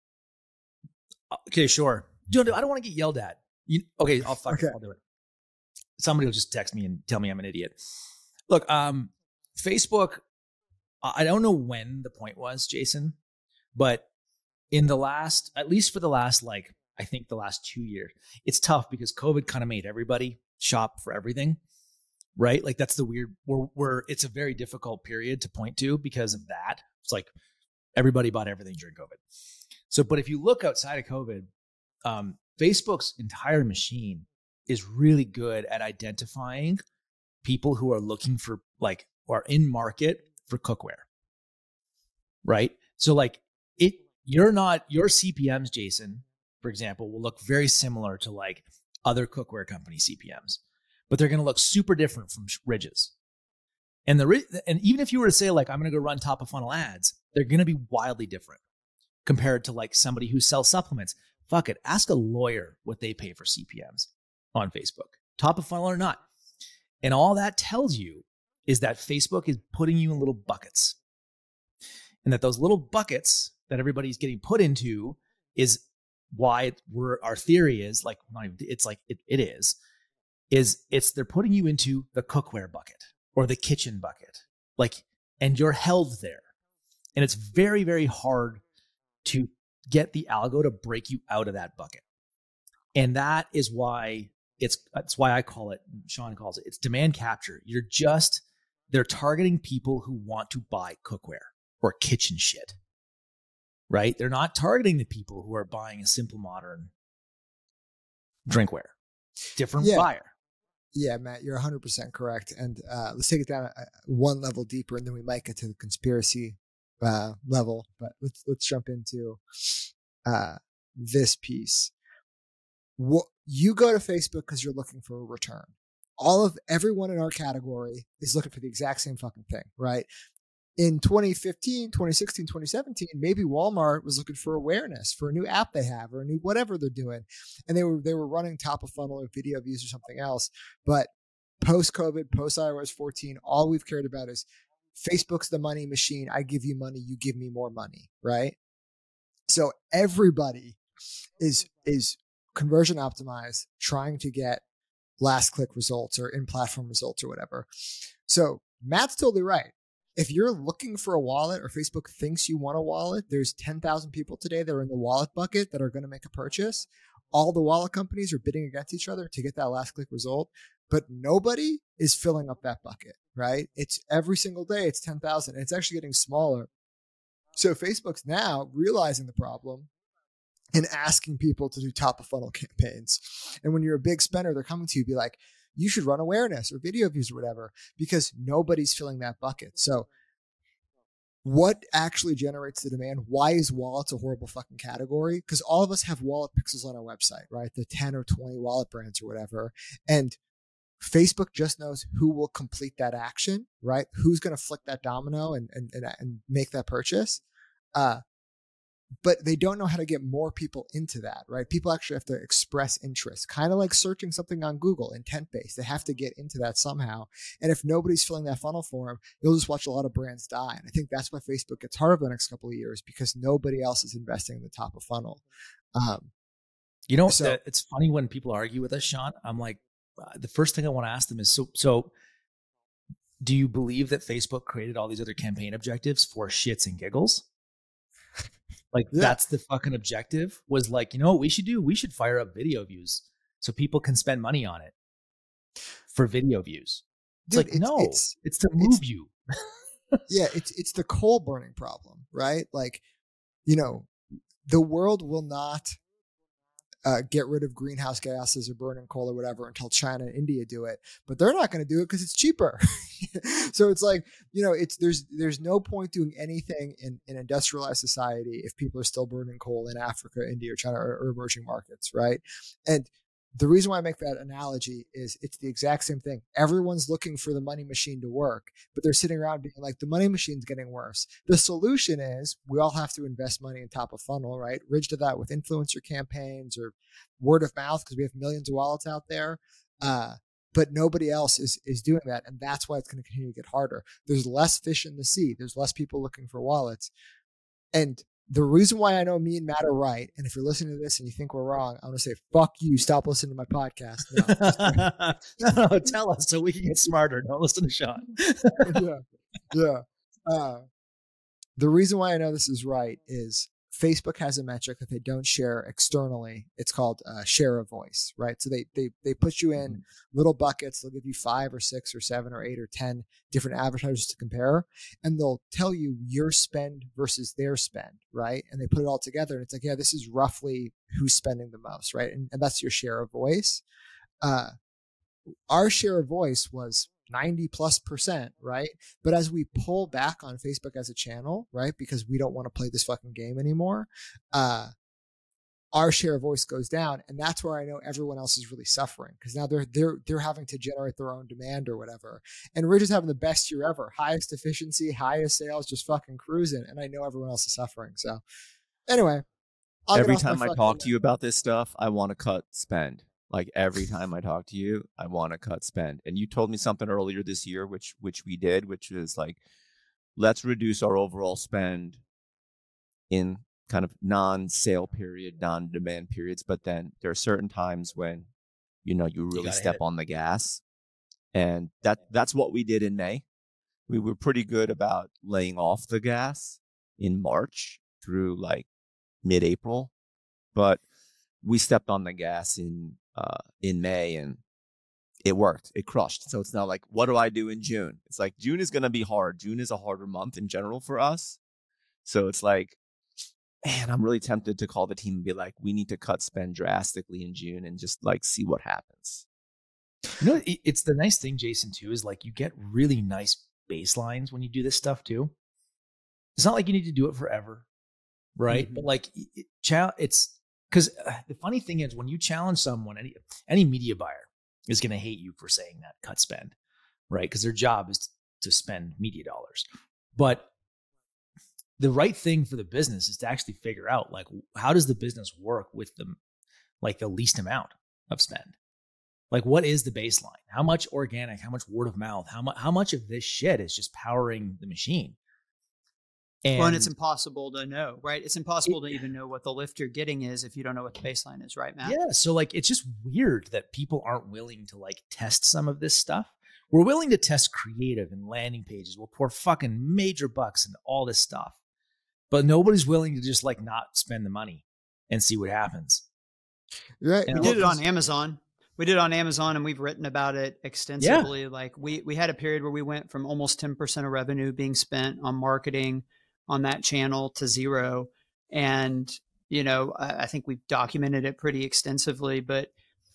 Okay, sure. I don't want to get yelled at. You, okay, I'll fuck okay. I'll do it somebody will just text me and tell me I'm an idiot. Look, um, Facebook, I don't know when the point was, Jason, but in the last, at least for the last, like, I think the last two years, it's tough because COVID kind of made everybody shop for everything, right? Like, that's the weird, we're, we're, it's a very difficult period to point to because of that. It's like everybody bought everything during COVID. So, but if you look outside of COVID, um, Facebook's entire machine is really good at identifying people who are looking for like are in market for cookware. Right? So like it you're not your CPMs Jason, for example, will look very similar to like other cookware company CPMs, but they're going to look super different from Ridges. And the and even if you were to say like I'm going to go run top of funnel ads, they're going to be wildly different compared to like somebody who sells supplements. Fuck it, ask a lawyer what they pay for CPMs on Facebook, top of funnel or not. And all that tells you is that Facebook is putting you in little buckets. And that those little buckets that everybody's getting put into is why we're, our theory is like, it's like, it, it is, is it's they're putting you into the cookware bucket or the kitchen bucket. Like, and you're held there. And it's very, very hard to get the algo to break you out of that bucket. And that is why it's that's why I call it. Sean calls it. It's demand capture. You're just they're targeting people who want to buy cookware or kitchen shit. Right? They're not targeting the people who are buying a simple modern drinkware. Different yeah. buyer. Yeah, Matt, you're 100% correct. And uh, let's take it down a, one level deeper, and then we might get to the conspiracy uh, level. But let's let's jump into uh, this piece. What you go to Facebook because you're looking for a return. All of everyone in our category is looking for the exact same fucking thing, right? In 2015, 2016, 2017, maybe Walmart was looking for awareness for a new app they have or a new whatever they're doing. And they were they were running top of funnel or video views or something else. But post COVID, post iOS 14, all we've cared about is Facebook's the money machine. I give you money, you give me more money, right? So everybody is is conversion optimize, trying to get last click results or in platform results or whatever. So Matt's totally right. If you're looking for a wallet or Facebook thinks you want a wallet, there's 10,000 people today that are in the wallet bucket that are going to make a purchase. All the wallet companies are bidding against each other to get that last click result, but nobody is filling up that bucket, right? It's every single day, it's 10,000. And it's actually getting smaller. So Facebook's now realizing the problem and asking people to do top of funnel campaigns. And when you're a big spender, they're coming to you, be like, you should run awareness or video views or whatever, because nobody's filling that bucket. So, what actually generates the demand? Why is wallets a horrible fucking category? Because all of us have wallet pixels on our website, right? The 10 or 20 wallet brands or whatever. And Facebook just knows who will complete that action, right? Who's going to flick that domino and, and, and, and make that purchase. Uh, but they don't know how to get more people into that, right? People actually have to express interest, kind of like searching something on Google, intent based. They have to get into that somehow. And if nobody's filling that funnel for them, you'll just watch a lot of brands die. And I think that's why Facebook gets harder the next couple of years because nobody else is investing in the top of funnel. Um, you know, so, it's funny when people argue with us, Sean. I'm like, uh, the first thing I want to ask them is so, so do you believe that Facebook created all these other campaign objectives for shits and giggles? Like yeah. that's the fucking objective was like, you know what we should do? We should fire up video views so people can spend money on it. for video views. It's Dude, like it's- no, it's- it's, to move you. yeah, it's it's the coal burning problem, right? Like, you know, the world will not uh, get rid of greenhouse gases or burning coal or whatever until China and India do it, but they're not going to do it because it's cheaper. so it's like you know, it's there's there's no point doing anything in in industrialized society if people are still burning coal in Africa, India, or China, or, or emerging markets, right? And the reason why I make that analogy is it's the exact same thing. Everyone's looking for the money machine to work, but they're sitting around being like, the money machine's getting worse. The solution is we all have to invest money in top of funnel, right? Ridge did that with influencer campaigns or word of mouth because we have millions of wallets out there. Uh, but nobody else is is doing that, and that's why it's going to continue to get harder. There's less fish in the sea. There's less people looking for wallets, and the reason why I know me and Matt are right, and if you're listening to this and you think we're wrong, I'm going to say, fuck you. Stop listening to my podcast. No, no, no, tell us so we can get smarter. Don't listen to Sean. yeah. Yeah. Uh, the reason why I know this is right is Facebook has a metric that they don't share externally. It's called uh, share of voice, right? So they they they put you in little buckets. They'll give you five or six or seven or eight or ten different advertisers to compare, and they'll tell you your spend versus their spend, right? And they put it all together, and it's like, yeah, this is roughly who's spending the most, right? And, and that's your share of voice. Uh, our share of voice was 90 plus percent, right? But as we pull back on Facebook as a channel, right? Because we don't want to play this fucking game anymore, uh, our share of voice goes down. And that's where I know everyone else is really suffering because now they're they're they're having to generate their own demand or whatever. And we're just having the best year ever. Highest efficiency, highest sales, just fucking cruising. And I know everyone else is suffering. So anyway. I'll every time I talk to you about this stuff, I want to cut spend. Like every time I talk to you, I want to cut spend. And you told me something earlier this year, which which we did, which is like, let's reduce our overall spend in kind of non-sale period, non-demand periods. But then there are certain times when, you know, you really hit step on the gas, and that that's what we did in May. We were pretty good about laying off the gas in March through like mid-April, but we stepped on the gas in uh, in May and it worked. It crushed. So it's now like, what do I do in June? It's like June is gonna be hard. June is a harder month in general for us. So it's like, man, I'm really tempted to call the team and be like, we need to cut spend drastically in June and just like see what happens. You know, it's the nice thing, Jason, too, is like you get really nice baselines when you do this stuff too. It's not like you need to do it forever, right? Mhm. But like, it- it- it's because uh, the funny thing is when you challenge someone, any any media buyer is going to hate you for saying that cut spend, right? Because their job is to spend media dollars, but the right thing for the business is to actually figure out like how does the business work with the like the least amount of spend? Like what is the baseline? How much organic how much word of mouth how much how much of this shit is just powering the machine and, well, and it's impossible to know, right? It's impossible to even know what the lift you're getting is if you don't know what the baseline is, right, Matt? yeah so like it's just weird that people aren't willing to like test some of this stuff we're willing to test creative and landing pages we'll pour fucking major bucks into all this stuff but nobody's willing to just like not spend the money and see what happens Right. And we did it on Amazon. We did it on Amazon, and we've written about it extensively. Like we we had a period where we went from almost ten percent of revenue being spent on marketing on that channel to zero, and you know I, I think we've documented it pretty extensively. But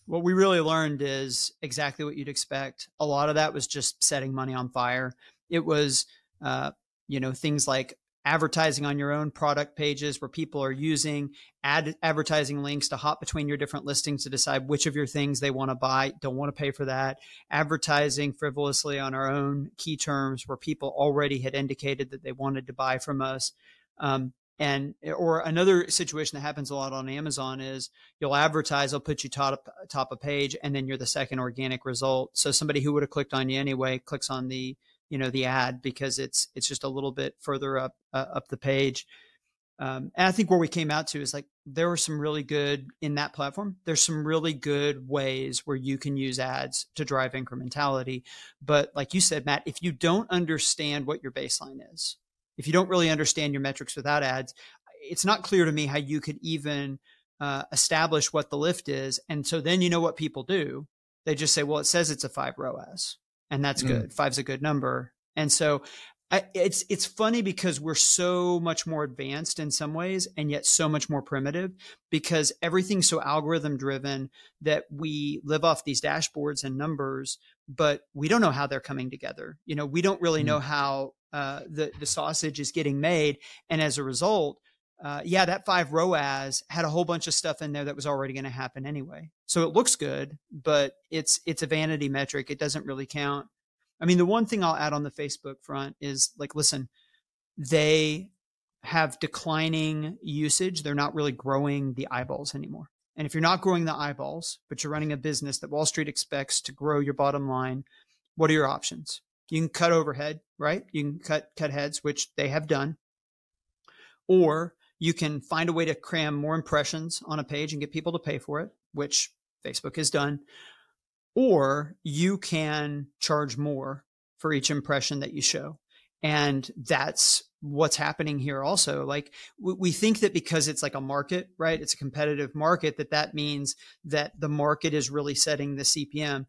what we really learned is exactly what you'd expect. A lot of that was just setting money on fire. It was uh, you know things like advertising on your own product pages where people are using ad advertising links to hop between your different listings to decide which of your things they want to buy don't want to pay for that. Advertising frivolously on our own key terms where people already had indicated that they wanted to buy from us. Um, and or another situation that happens a lot on amazon is you'll advertise they'll put you top top of page and then you're the second organic result. So somebody who would have clicked on you anyway clicks on the you know the ad because it's it's just a little bit further up uh, up the page. Um, and i think where we came out to is like there were some really good in that platform. There's some really good ways where you can use ads to drive incrementality. But like you said matt if you don't understand what your baseline is if you don't really understand your metrics without ads it's not clear to me how you could even uh, establish what the lift is. And so then you know what people do. They just say, well, it says it's a five row ROAS, and that's Mm. good. Five's a good number. And so I, it's it's funny because we're so much more advanced in some ways, and yet so much more primitive because everything's so algorithm driven that we live off these dashboards and numbers, but we don't know how they're coming together. You know, we don't really Mm. know how uh, the the sausage is getting made, and as a result, uh, yeah, that five ROAS had a whole bunch of stuff in there that was already going to happen anyway. So it looks good, but it's it's a vanity metric. It doesn't really count. I mean, the one thing I'll add on the Facebook front is like, listen, they have declining usage. They're not really growing the eyeballs anymore. And if you're not growing the eyeballs, but you're running a business that Wall Street expects to grow your bottom line, what are your options? You can cut overhead, right? You can cut cut heads, which they have done. Or you can find a way to cram more impressions on a page and get people to pay for it, which Facebook has done. Or you can charge more for each impression that you show. And that's what's happening here also. Like we, think that because it's like a market, right? It's a competitive market that that means that the market is really setting the CPM.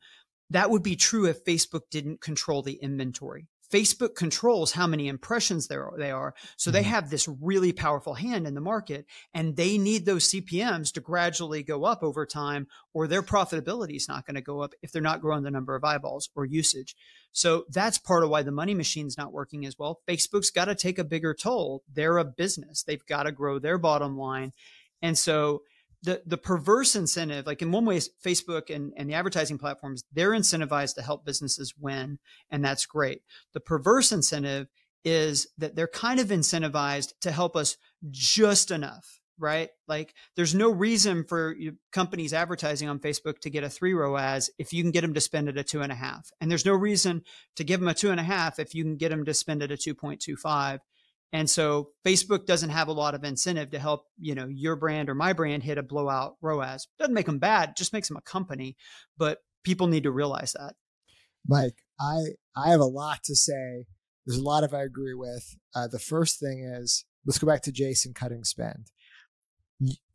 That would be true if Facebook didn't control the inventory. Facebook controls how many impressions there are, they are. So they Mhm. have this really powerful hand in the market and they need those CPMs to gradually go up over time or their profitability is not going to go up if they're not growing the number of eyeballs or usage. So that's part of why the money machine's not working as well. Facebook's got to take a bigger toll. They're a business. They've got to grow their bottom line. And so the the perverse incentive, like in one way, Facebook and, and the advertising platforms, they're incentivized to help businesses win, and that's great. The perverse incentive is that they're kind of incentivized to help us just enough, right? Like there's no reason for companies advertising on Facebook to get a three row ROAS if you can get them to spend at a two and a half. And there's no reason to give them a two and a half if you can get them to spend at a 2.25. And so Facebook doesn't have a lot of incentive to help, you know, your brand or my brand hit a blowout ROAS. Doesn't make them bad, just makes them a company. But people need to realize that. Mike, I I have a lot to say. There's a lot of I agree with. Uh, the first thing is let's go back to Jason cutting spend.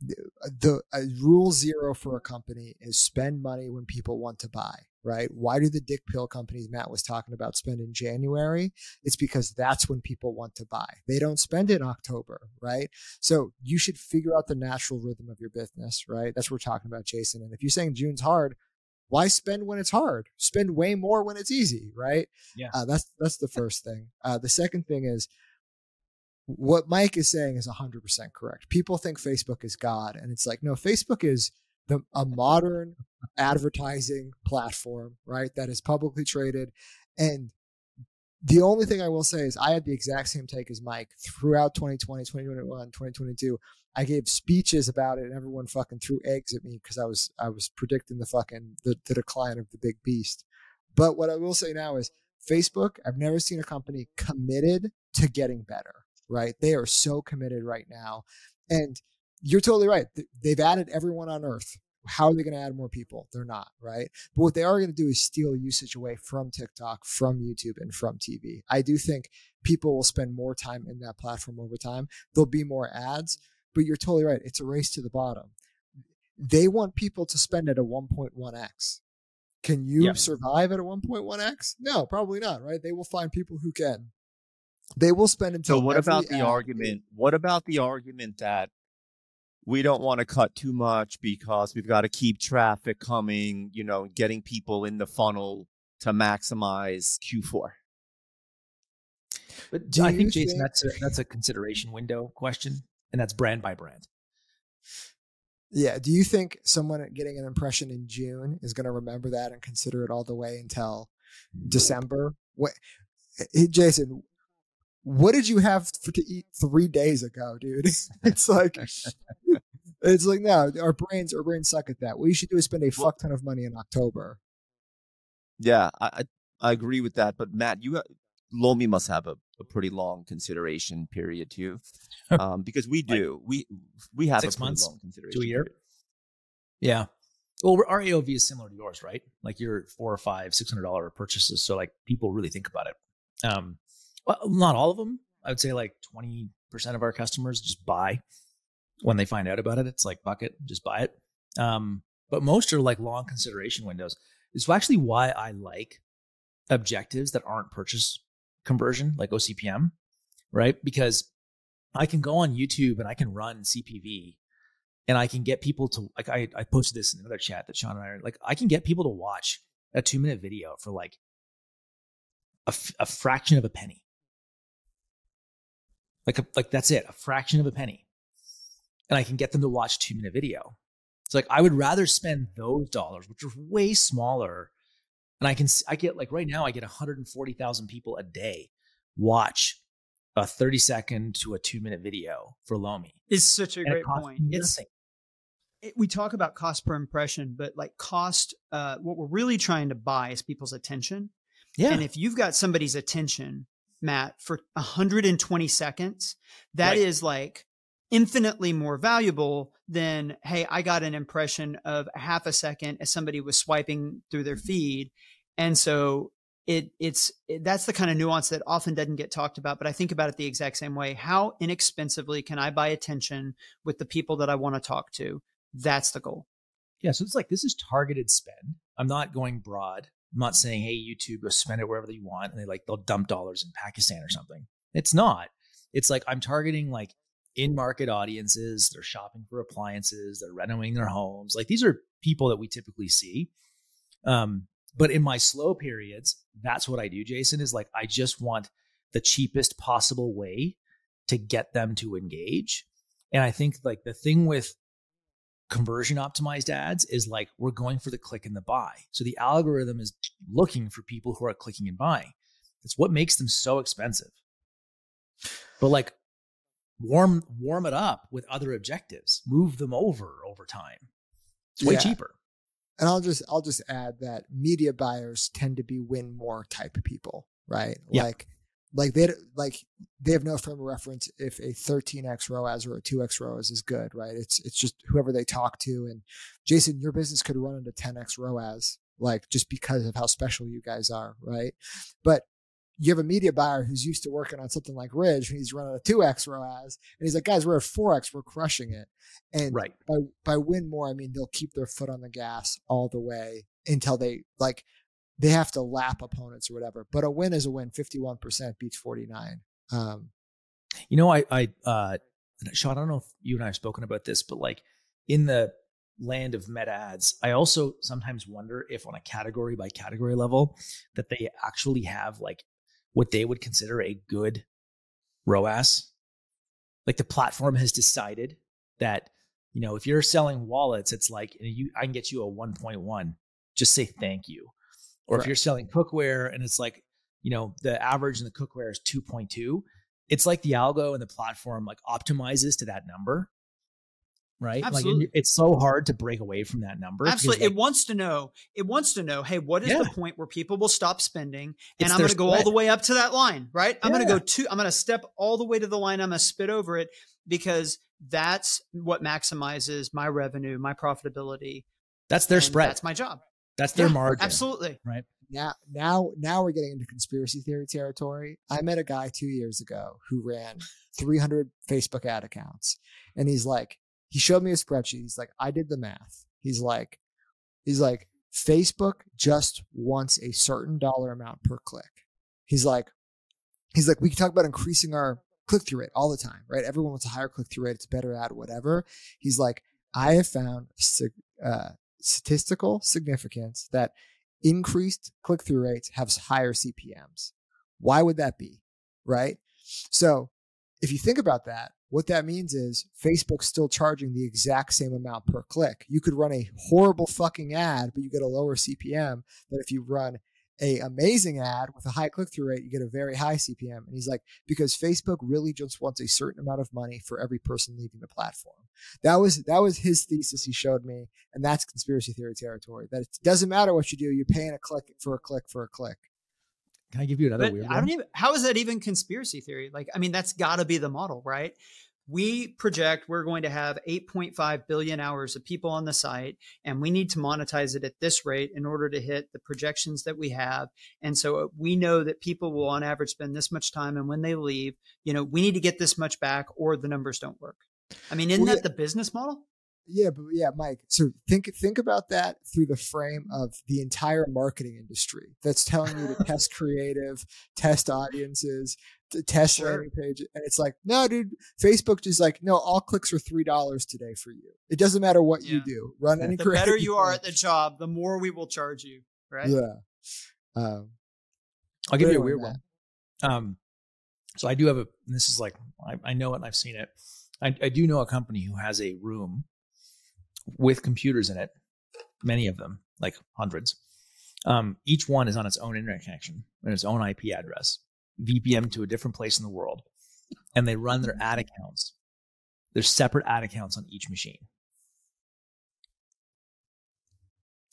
The uh, rule zero for a company is spend money when people want to buy. Right? Why do the dick pill companies Matt was talking about spend in January? It's because that's when people want to buy. They don't spend in October, right? So you should figure out the natural rhythm of your business, right? That's what we're talking about, Jason. And if you're saying June's hard, why spend when it's hard? Spend way more when it's easy, right? Yeah. Uh, that's that's the first thing. Uh, the second thing is what Mike is saying is 100% correct. People think Facebook is God, and it's like no, Facebook is the a modern advertising platform, right? That is publicly traded, and the only thing I will say is I had the exact same take as Mike throughout 2020, 2021, 2022. I gave speeches about it and everyone fucking threw eggs at me because I was I was predicting the fucking the, the decline of the big beast. But what I will say now is Facebook, I've never seen a company committed to getting better, right? They are so committed right now. And you're totally right. They've added everyone on earth. How are they going to add more people? They're not, right? But what they are going to do is steal usage away from TikTok, from YouTube, and from TV. I do think people will spend more time in that platform over time. There'll be more ads, but you're totally right. It's a race to the bottom. They want people to spend at a 1.1x. Can you Yeah. survive at a 1.1x? No, probably not, right? They will find people who can. They will spend until So what about the ad- argument? What about the argument that we don't want to cut too much because we've got to keep traffic coming, you know, getting people in the funnel to maximize Q4? But Do I you think Jason, think- that's a, that's a consideration window question, and that's brand by brand. Yeah. Do you think someone getting an impression in June is going to remember that and consider it all the way until December? What, eh, eh, Jason, what did you have for, to eat three days ago, dude? it's like, it's like, no, our brains, our brains suck at that. What you should do is spend a fuck ton of money in October. Yeah, I I, agree with that. But Matt, you Lomi must have a, a pretty long consideration period too, um, because we Like do we we have six a months long consideration year? period. Yeah. Well, our AOV is similar to yours, right? Like your four or five, six hundred dollar purchases. So like people really think about it. Um, well, not all of them. I would say like twenty percent of our customers just buy when they find out about it. It's like bucket, just buy it. Um, but most are like long consideration windows. It's actually why I like objectives that aren't purchase conversion, like OCPM, right? Because I can go on YouTube and I can run CPV and I can get people to like I, I posted this in another chat that Sean and I are like I can get people to watch a two minute video for like a, f- a fraction of a penny. Like a, like that's it, a fraction of a penny. And I can get them to watch a two minute video. It's like I would rather spend those dollars, which are way smaller, and I can I get like right now I get 140,000 people a day watch a 30 second to a two minute video for Lomi. It's such a and great point. It's it, we talk about cost per impression, but like cost, uh, what we're really trying to buy is people's attention. Yeah. And if you've got somebody's attention, Matt, for 120 seconds, that right. is like infinitely more valuable than, hey, I got an impression of half a second as somebody was swiping through their mm-hmm. feed. And so it it's it, that's the kind of nuance that often doesn't get talked about but i think about it the exact same way. How inexpensively can i buy attention with the people that i want to talk to? That's the goal. Yeah so it's like this is targeted spend. I'm not going broad i'm not saying hey youtube go spend it wherever you want and they like they'll dump dollars in pakistan or something. It's not. It's like i'm targeting like in market audiences they're shopping for appliances they're renovating their homes. Like these are people that we typically see. Um but in my slow periods, that's what I do, Jason, is like I just want the cheapest possible way to get them to engage. And I think like the thing with conversion optimized ads is like we're going for the click and the buy. So the algorithm is looking for people who are clicking and buying. That's what makes them so expensive. But like warm warm it up with other objectives. Move them over over time. It's way yeah. cheaper and I'll just I'll just add that media buyers tend to be win more type of people, right? Yep. Like like they like they have no frame of reference if a 13x ROAS or a 2x ROAS is good, right? It's it's just whoever they talk to. And Jason, your business could run into 10x ROAS, like just because of how special you guys are, right? But you have a media buyer who's used to working on something like Ridge, and he's running a 2x ROAS, and he's like, guys, we're at 4x, we're crushing it. And right. by, by win more, I mean, they'll keep their foot on the gas all the way until they like, they have to lap opponents or whatever. But a win is a win. 51% beats 49. Um, you know, I, I, uh, Sean, I don't know if you and I have spoken about this, but like in the land of meta ads, I also sometimes wonder if on a category by category level that they actually have like what they would consider a good ROAS. Like the platform has decided that, you know, if you're selling wallets, it's like you, I can get you a 1.1. Just say thank you. Or Correct. if you're selling cookware and it's like, you know, the average in the cookware is 2.2, it's like the algo and the platform like optimizes to that number right? Absolutely. Like it's so hard to break away from that number. Absolutely. Like, it wants to know, it wants to know, hey, what is yeah. the point where people will stop spending? And it's I'm going to go all the way up to that line, right? I'm yeah. going to go to, I'm going to step all the way to the line. I'm going to spit over it because that's what maximizes my revenue, my profitability. That's their spread. That's my job. That's their yeah, margin. Absolutely. Right. Now, now, now we're getting into conspiracy theory territory. I met a guy two years ago who ran 300 Facebook ad accounts, and he's like, he showed me a spreadsheet. He's like, I did the math. He's like, he's like, Facebook just wants a certain dollar amount per click. He's like, he's like, we can talk about increasing our click through rate all the time, right? Everyone wants a higher click through rate. It's better at whatever. He's like, I have found uh, statistical significance that increased click through rates have higher CPMs. Why would that be? Right. So if you think about that, what that means is Facebook's still charging the exact same amount per click. You could run a horrible fucking ad, but you get a lower CPM than if you run a amazing ad with a high click through rate, you get a very high CPM. And he's like, because Facebook really just wants a certain amount of money for every person leaving the platform. That was that was his thesis he showed me, and that's conspiracy theory territory. That it doesn't matter what you do, you're paying a click for a click for a click. Can I give you another but weird I don't even how is that even conspiracy theory? Like, I mean, that's gotta be the model, right? We project we're going to have 8.5 billion hours of people on the site, and we need to monetize it at this rate in order to hit the projections that we have. And so uh, we know that people will, on average, spend this much time, and when they leave, you know, we need to get this much back, or the numbers don't work. I mean, isn't well, that the business model? yeah, but yeah, Mike. So think think about that through the frame of the entire marketing industry that's telling you to test creative, test audiences, test Sure. landing page, and it's like, no, dude, Facebook just like, no, all clicks are three dollars today for you. It doesn't matter what you do. Run any The better you are at the job, the more we will charge you. Right? Yeah. Um, I'll give you a weird Matt, one. Um, so I do have a. And this is like I, I know it and I've seen it. I, I do know a company who has a room with computers in it, many of them, like hundreds. Um, each one is on its own internet connection and its own IP address, VPN to a different place in the world, and they run their ad accounts. There's separate ad accounts on each machine.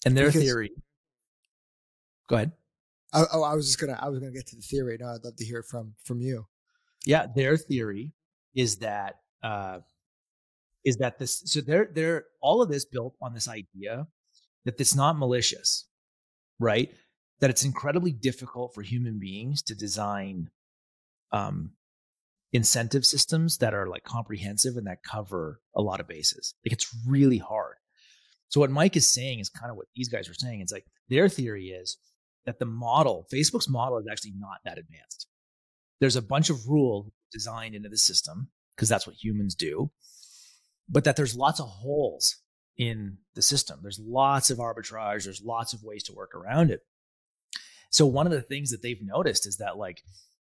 And their Because- theory. Go ahead. Oh, oh, I was just gonna, I was gonna get to the theory. No, I'd love to hear from from you. Yeah, their theory is that uh, is that this. So they're they're all of this built on this idea that it's not malicious, right? That it's incredibly difficult for human beings to design um, incentive systems that are like comprehensive and that cover a lot of bases. Like it's really hard. So what Mike is saying is kind of what these guys are saying. It's like their theory is that the model, Facebook's model, is actually not that advanced there's a bunch of rules designed into the system because that's what humans do but that there's lots of holes in the system there's lots of arbitrage there's lots of ways to work around it so one of the things that they've noticed is that like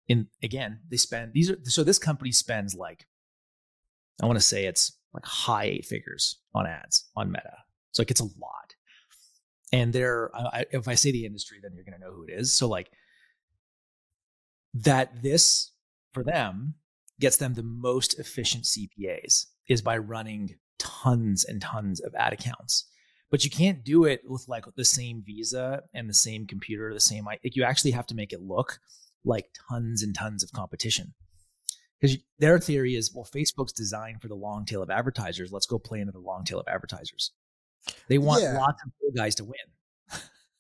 in again they spend these are so this company spends like i want to say it's like high eight figures on ads on meta. So like it's a lot. And they're I, if i say the industry then you're going to know who it is. So like that this for them gets them the most efficient CPAs is by running tons and tons of ad accounts. But you can't do it with like the same visa and the same computer, the same like you actually have to make it look like tons and tons of competition. Because their theory is, well, Facebook's designed for the long tail of advertisers. Let's go play into the long tail of advertisers. They want Yeah. lots of cool guys to win.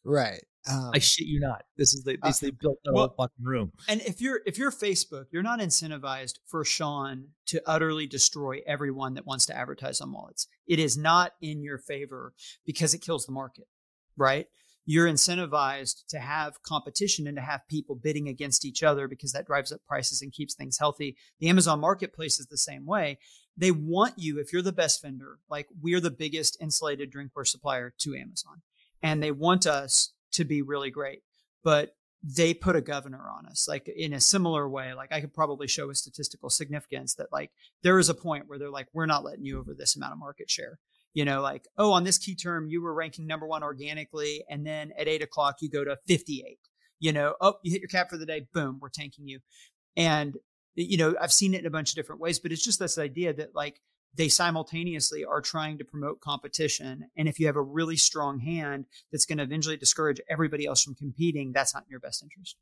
Right. Um, I shit you not. This is the Uh, they built the well- whole fucking room. And if you're if you're Facebook, you're not incentivized for Sean to utterly destroy everyone that wants to advertise on wallets. It is not in your favor because it kills the market, right? You're incentivized to have competition and to have people bidding against each other because that drives up prices and keeps things healthy. The Amazon marketplace is the same way. They want you, if you're the best vendor, like we're the biggest insulated drinkware supplier to Amazon, and they want us to be really great. But they put a governor on us like in a similar way. Like i could probably show a statistical significance that like there is a point where they're like we're not letting you over this amount of market share. You know like oh on this key term you were ranking number one organically and then at eight o'clock you go to 58 you know oh you hit your cap for the day boom we're tanking you. And you know i've seen it in a bunch of different ways but it's just this idea that like they simultaneously are trying to promote competition and if you have a really strong hand that's going to eventually discourage everybody else from competing that's not in your best interest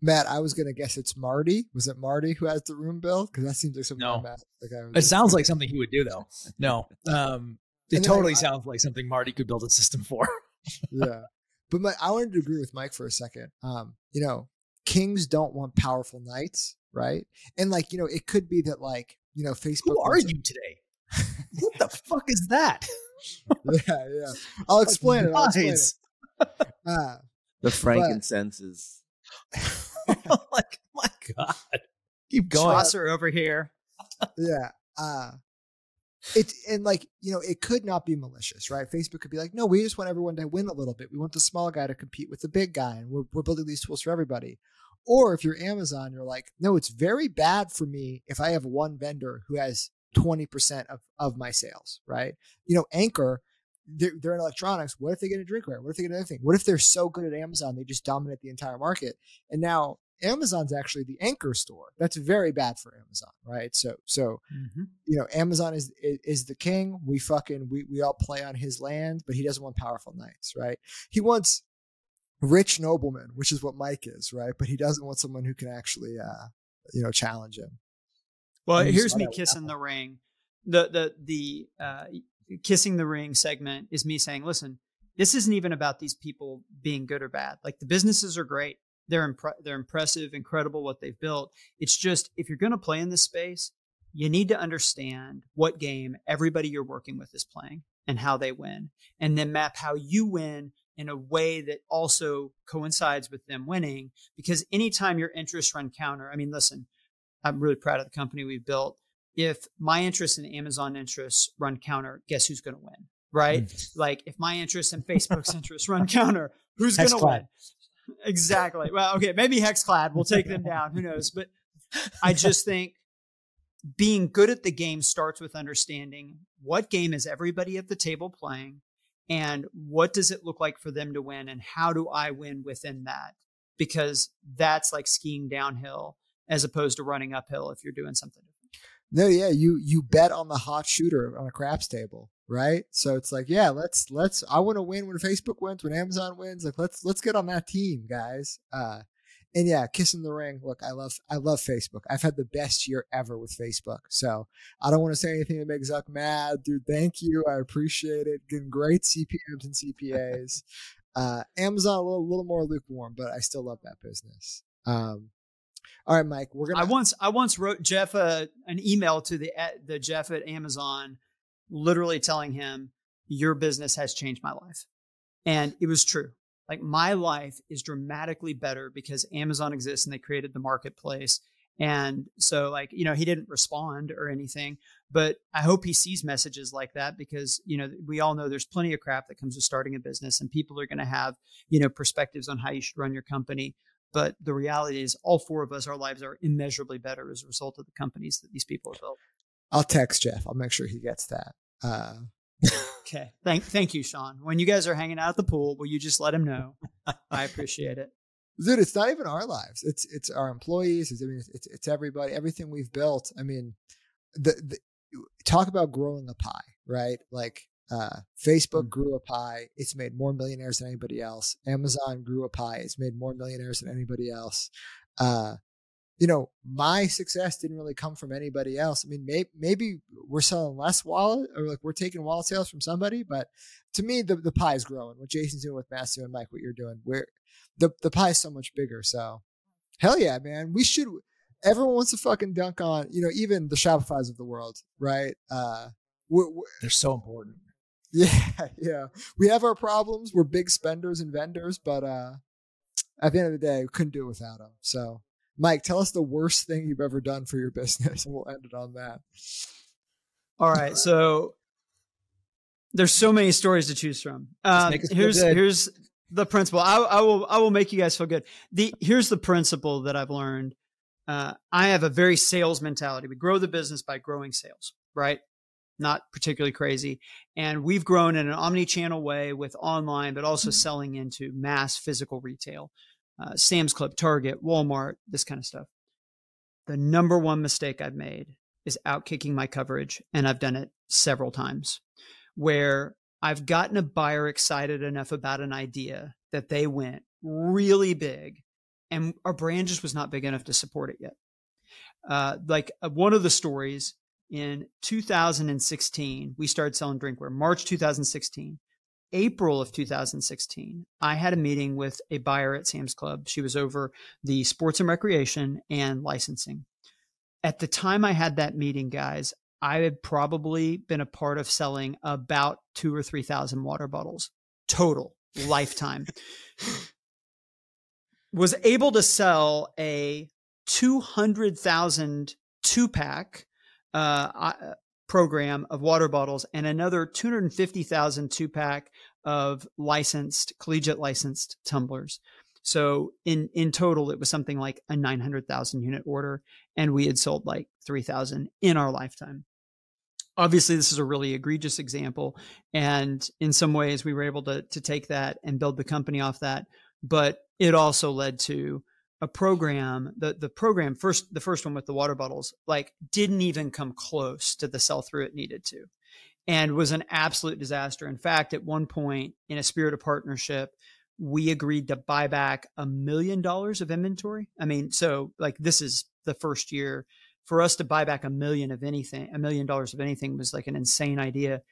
Matt, I was gonna guess it's Marty. Was it Marty who has the room bill? Because that seems like something No. Matt. Like I was It sounds like something he would do, though. No, um, it And totally I- sounds like something Marty could build a system for. yeah. But my, I wanted to agree with Mike for a second. Um, you know, kings don't want powerful knights, right? And like, you know, it could be that like, you know, Facebook. Who are you today? what the fuck is that? yeah, yeah. I'll explain it. I'll explain it. Uh, The frankincense is like, my God. Keep going. Chaucer over here yeah. Uh it and like, you know, it could not be malicious, right? Facebook could be like, no, we just want everyone to win a little bit. We want the small guy to compete with the big guy, and we're, we're building these tools for everybody. Or if you're Amazon, you're like, no, it's very bad for me if I have one vendor who has 20% of, of my sales, right? You know, Anker, they're, they're in electronics. What if they get a drinkware? What if they get anything? What if they're so good at Amazon, they just dominate the entire market? And now Amazon's actually the anchor store. That's very bad for Amazon, right? So, so mm-hmm. you know, Amazon is, is is the king. We fucking we we all play on his land, but he doesn't want powerful knights, right? He wants rich nobleman, which is what Mike is, right? But he doesn't want someone who can actually, uh, you know, challenge him. Well, You here's me kissing the ring. The the the uh, kissing the ring segment is me saying, listen, this isn't even about these people being good or bad. Like the businesses are great. They're impre- they're impressive, incredible what they've built. It's just if you're going to play in this space, you need to understand what game everybody you're working with is playing and how they win, and then map how you win in a way that also coincides with them winning. Because anytime your interests run counter, I mean, listen, I'm really proud of the company we've built. If my interests and Amazon interests run counter, guess who's going to win? Right? Mm. Like if my interests and Facebook's interests run counter, who's going to win? Exactly. Well, okay, maybe Hexclad will take them down. Who knows? But I just think being good at the game starts with understanding what game is everybody at the table playing and what does it look like for them to win and how do I win within that? Because that's like skiing downhill as opposed to running uphill if you're doing something. No, yeah, you you bet on the hot shooter on a craps table, right? So it's like, yeah, let's let's I want to win when Facebook wins, when Amazon wins. Like let's let's get on that team, guys. Uh and yeah, kissing the ring. Look, I love I love Facebook. I've had the best year ever with Facebook. So I don't want to say anything to make Zuck mad, dude. Thank you, I appreciate it. Getting great CPMS and CPAs. uh, Amazon a little, little more lukewarm, but I still love that business. Um, all right, Mike, we're gonna. I once I once wrote Jeff a, an email to the the Jeff at Amazon, literally telling him your business has changed my life, and it was true like my life is dramatically better because Amazon exists and they created the marketplace. And so, like, you know, he didn't respond or anything, but I hope he sees messages like that because, you know, we all know there's plenty of crap that comes with starting a business and people are going to have, you know, perspectives on how you should run your company. But the reality is, all four of us, our lives are immeasurably better as a result of the companies that these people have built. I'll text Jeff. I'll make sure he gets that. Uh, okay. Thank thank you, Sean. When you guys are hanging out at the pool, will you just let him know? I appreciate it. Dude, it's not even our lives. It's it's our employees. It's I mean it's it's everybody. Everything we've built. I mean, the, the talk about growing a pie, right? Like uh, Facebook grew a pie. It's made more millionaires than anybody else. Amazon grew a pie. It's made more millionaires than anybody else. Uh, you know, my success didn't really come from anybody else. I mean, maybe, maybe we're selling less wallet or like we're taking wallet sales from somebody, but to me, the, the pie is growing. What Jason's doing with Matthew and Mike, what you're doing, where the, the pie is so much bigger. So hell yeah, man. We should, everyone wants to fucking dunk on, you know, even the Shopify's of the world, right? Uh, we're, we're, they're so important. Yeah. Yeah. We have our problems. We're big spenders and vendors, but, uh, at the end of the day, we couldn't do it without them. So Mike, tell us the worst thing you've ever done for your business, and we'll end it on that. All right. So there's so many stories to choose from. Um, here's here's the principle. I, I, will I will make you guys feel good. The here's the principle that I've learned. Uh, I have a very sales mentality. We grow the business by growing sales, right? Not particularly crazy. And we've grown in an omni-channel way with online, but also selling into mass physical retail uh, Sam's Club, Target, Walmart, this kind of stuff. The number one mistake I've made is outkicking my coverage, and I've done it several times where I've gotten a buyer excited enough about an idea that they went really big, and our brand just was not big enough to support it yet. Uh, like uh, one of the stories in 2016, we started selling drinkware, March 2016. April of 2016, I had a meeting with a buyer at Sam's Club. She was over the sports and recreation and licensing. At the time I had that meeting, guys, I had probably been a part of selling about two or 3,000 water bottles total lifetime. was able to sell a 200,000 two pack uh, program of water bottles and another 250,000 two pack of licensed, collegiate licensed tumblers. So in, in total, it was something like a 900,000 unit order, and we had sold like 3,000 in our lifetime. Obviously, this is a really egregious example. And in some ways, we were able to, to take that and build the company off that. But it also led to a program the the program first the first one with the water bottles like didn't even come close to the sell through it needed to and was an absolute disaster. In fact at one point in a spirit of partnership we agreed to buy back a million dollars of inventory. I mean so like this is the first year. For us to buy back a million of anything a million dollars of anything was like an insane idea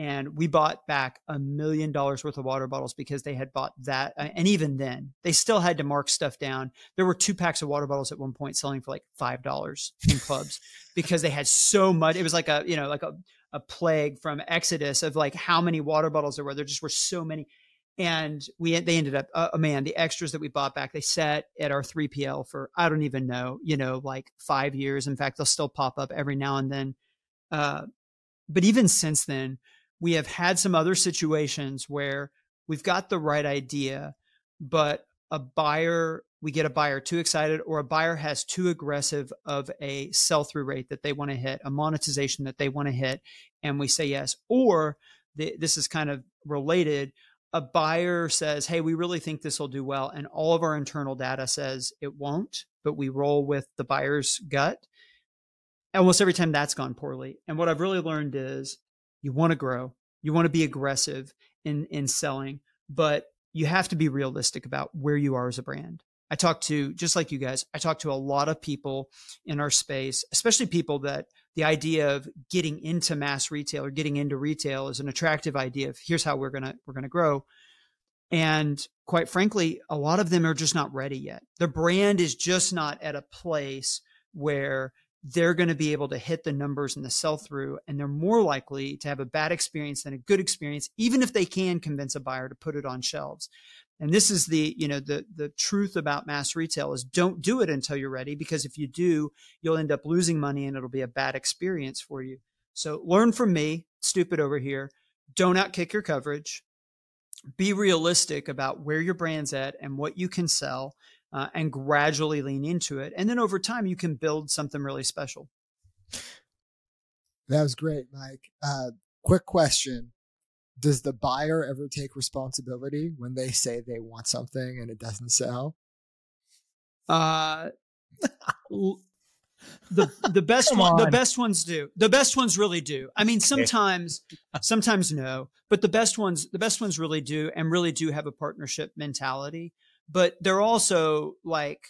and we bought back a million dollars worth of water bottles because they had bought that uh, and even then they still had to mark stuff down. There were two packs of water bottles at one point selling for like five dollars in clubs because they had so much it was like a you know like a, a plague from exodus of like how many water bottles there were. There just were so many. And we they ended up uh, man the extras that we bought back they sat at our 3pl for i don't even know you know like five years. In fact they'll still pop up every now and then. Uh, but even since then we have had some other situations where we've got the right idea, but a buyer, we get a buyer too excited or a buyer has too aggressive of a sell through rate that they want to hit, a monetization that they want to hit, and we say yes. Or the, this is kind of related. A buyer says, Hey, we really think this will do well. And all of our internal data says it won't, but we roll with the buyer's gut. Almost every time that's gone poorly. And what I've really learned is you want to grow, you want to be aggressive in in selling, but you have to be realistic about where you are as a brand. I talk to just like you guys, I talk to a lot of people in our space, especially people that the idea of getting into mass retail or getting into retail is an attractive idea of here's how we're going to we're going to grow. And quite frankly, a lot of them are just not ready yet. The brand is just not at a place where they're going to be able to hit the numbers and the sell through, and they're more likely to have a bad experience than a good experience, even if they can convince a buyer to put it on shelves. And this is the, you know, the the truth about mass retail is don't do it until you're ready, because if you do, you'll end up losing money and it'll be a bad experience for you. So learn from me, stupid over here. Don't outkick your coverage. Be realistic about where your brand's at and what you can sell uh, and gradually lean into it. And then over time, you can build something really special. That was great, Mike. Uh, quick question Does the buyer ever take responsibility when they say they want something and it doesn't sell? Uh, the the best one, the best ones do. The best ones really do. I mean, sometimes, sometimes no, but the best ones, the best ones really do, and really do have a partnership mentality but they're also like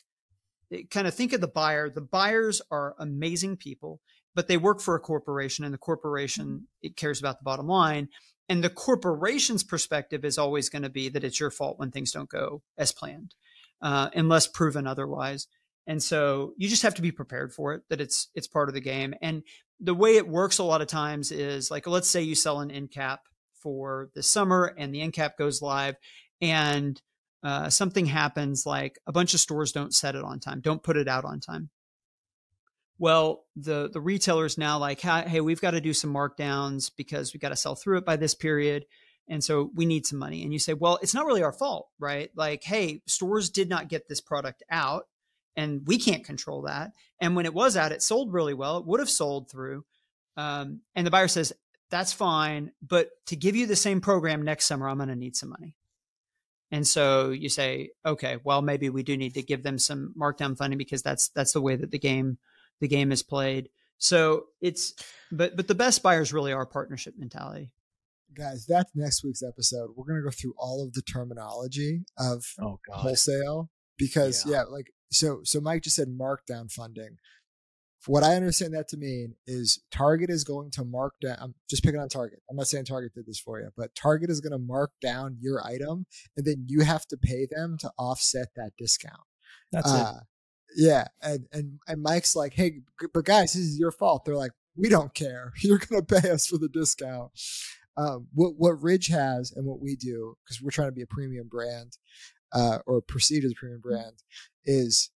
eh, kind of think of the buyer the buyers are amazing people but they work for a corporation and the corporation mm-hmm. it cares about the bottom line and the corporation's perspective is always going to be that it's your fault when things don't go as planned uh, unless proven otherwise and so you just have to be prepared for it that it's it's part of the game and the way it works a lot of times is like let's say you sell an end cap for the summer and the end cap goes live and uh, something happens like a bunch of stores don't set it on time, don't put it out on time. Well, the the retailer's now like, hey, we've got to do some markdowns because we've got to sell through it by this period. And so we need some money. And you say, well, it's not really our fault, right? Like, hey, stores did not get this product out and we can't control that. And when it was out, it sold really well. It would have sold through. Um, and the buyer says, that's fine. But to give you the same program next summer, I'm going to need some money. And so you say, okay, well, maybe we do need to give them some markdown funding because that's that's the way that the game the game is played. So it's but but the best buyers really are partnership mentality. Guys, that's next week's episode. We're gonna go through all of the terminology of oh, wholesale because yeah. yeah, like so so Mike just said markdown funding what I understand that to mean is Target is going to mark down. I'm just picking on Target. I'm not saying Target did this for you, but Target is going to mark down your item, and then you have to pay them to offset that discount. That's uh, it. Yeah, and and and Mike's like, hey, but guys, this is your fault. They're like, we don't care. You're going to pay us for the discount. Um, what what Ridge has and what we do because we're trying to be a premium brand uh, or perceived as a premium brand is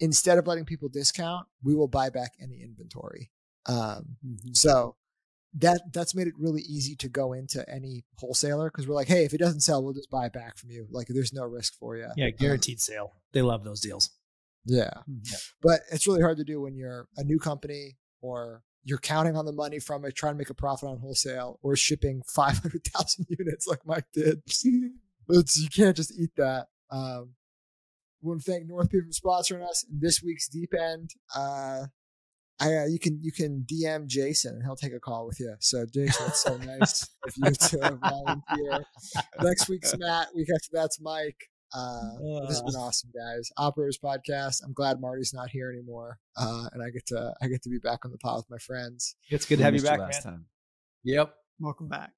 instead of letting people discount, we will buy back any inventory. Um, mm-hmm. So that that's made it really easy to go into any wholesaler because we're like, hey, if it doesn't sell, we'll just buy it back from you. Like, there's no risk for you. Yeah, um, guaranteed um, sale. They love those deals. Yeah. Mm-hmm. yeah, but it's really hard to do when you're a new company or you're counting on the money from it, trying to make a profit on wholesale, or shipping five hundred thousand units like Mike did. you can't just eat that. Um, we want to thank Northbeam for sponsoring us in this week's Deep End. Uh, I, uh, you can you can DM Jason and he'll take a call with you. So Jason, it's so nice if you to volunteer. Next week's Matt. Week after that's Mike. Uh, this has been awesome, guys. Operators podcast. I'm glad Marty's not here anymore, uh, and I get to I get to be back on the pod with my friends. It's good to have you back, last man. time. Yep. Welcome back.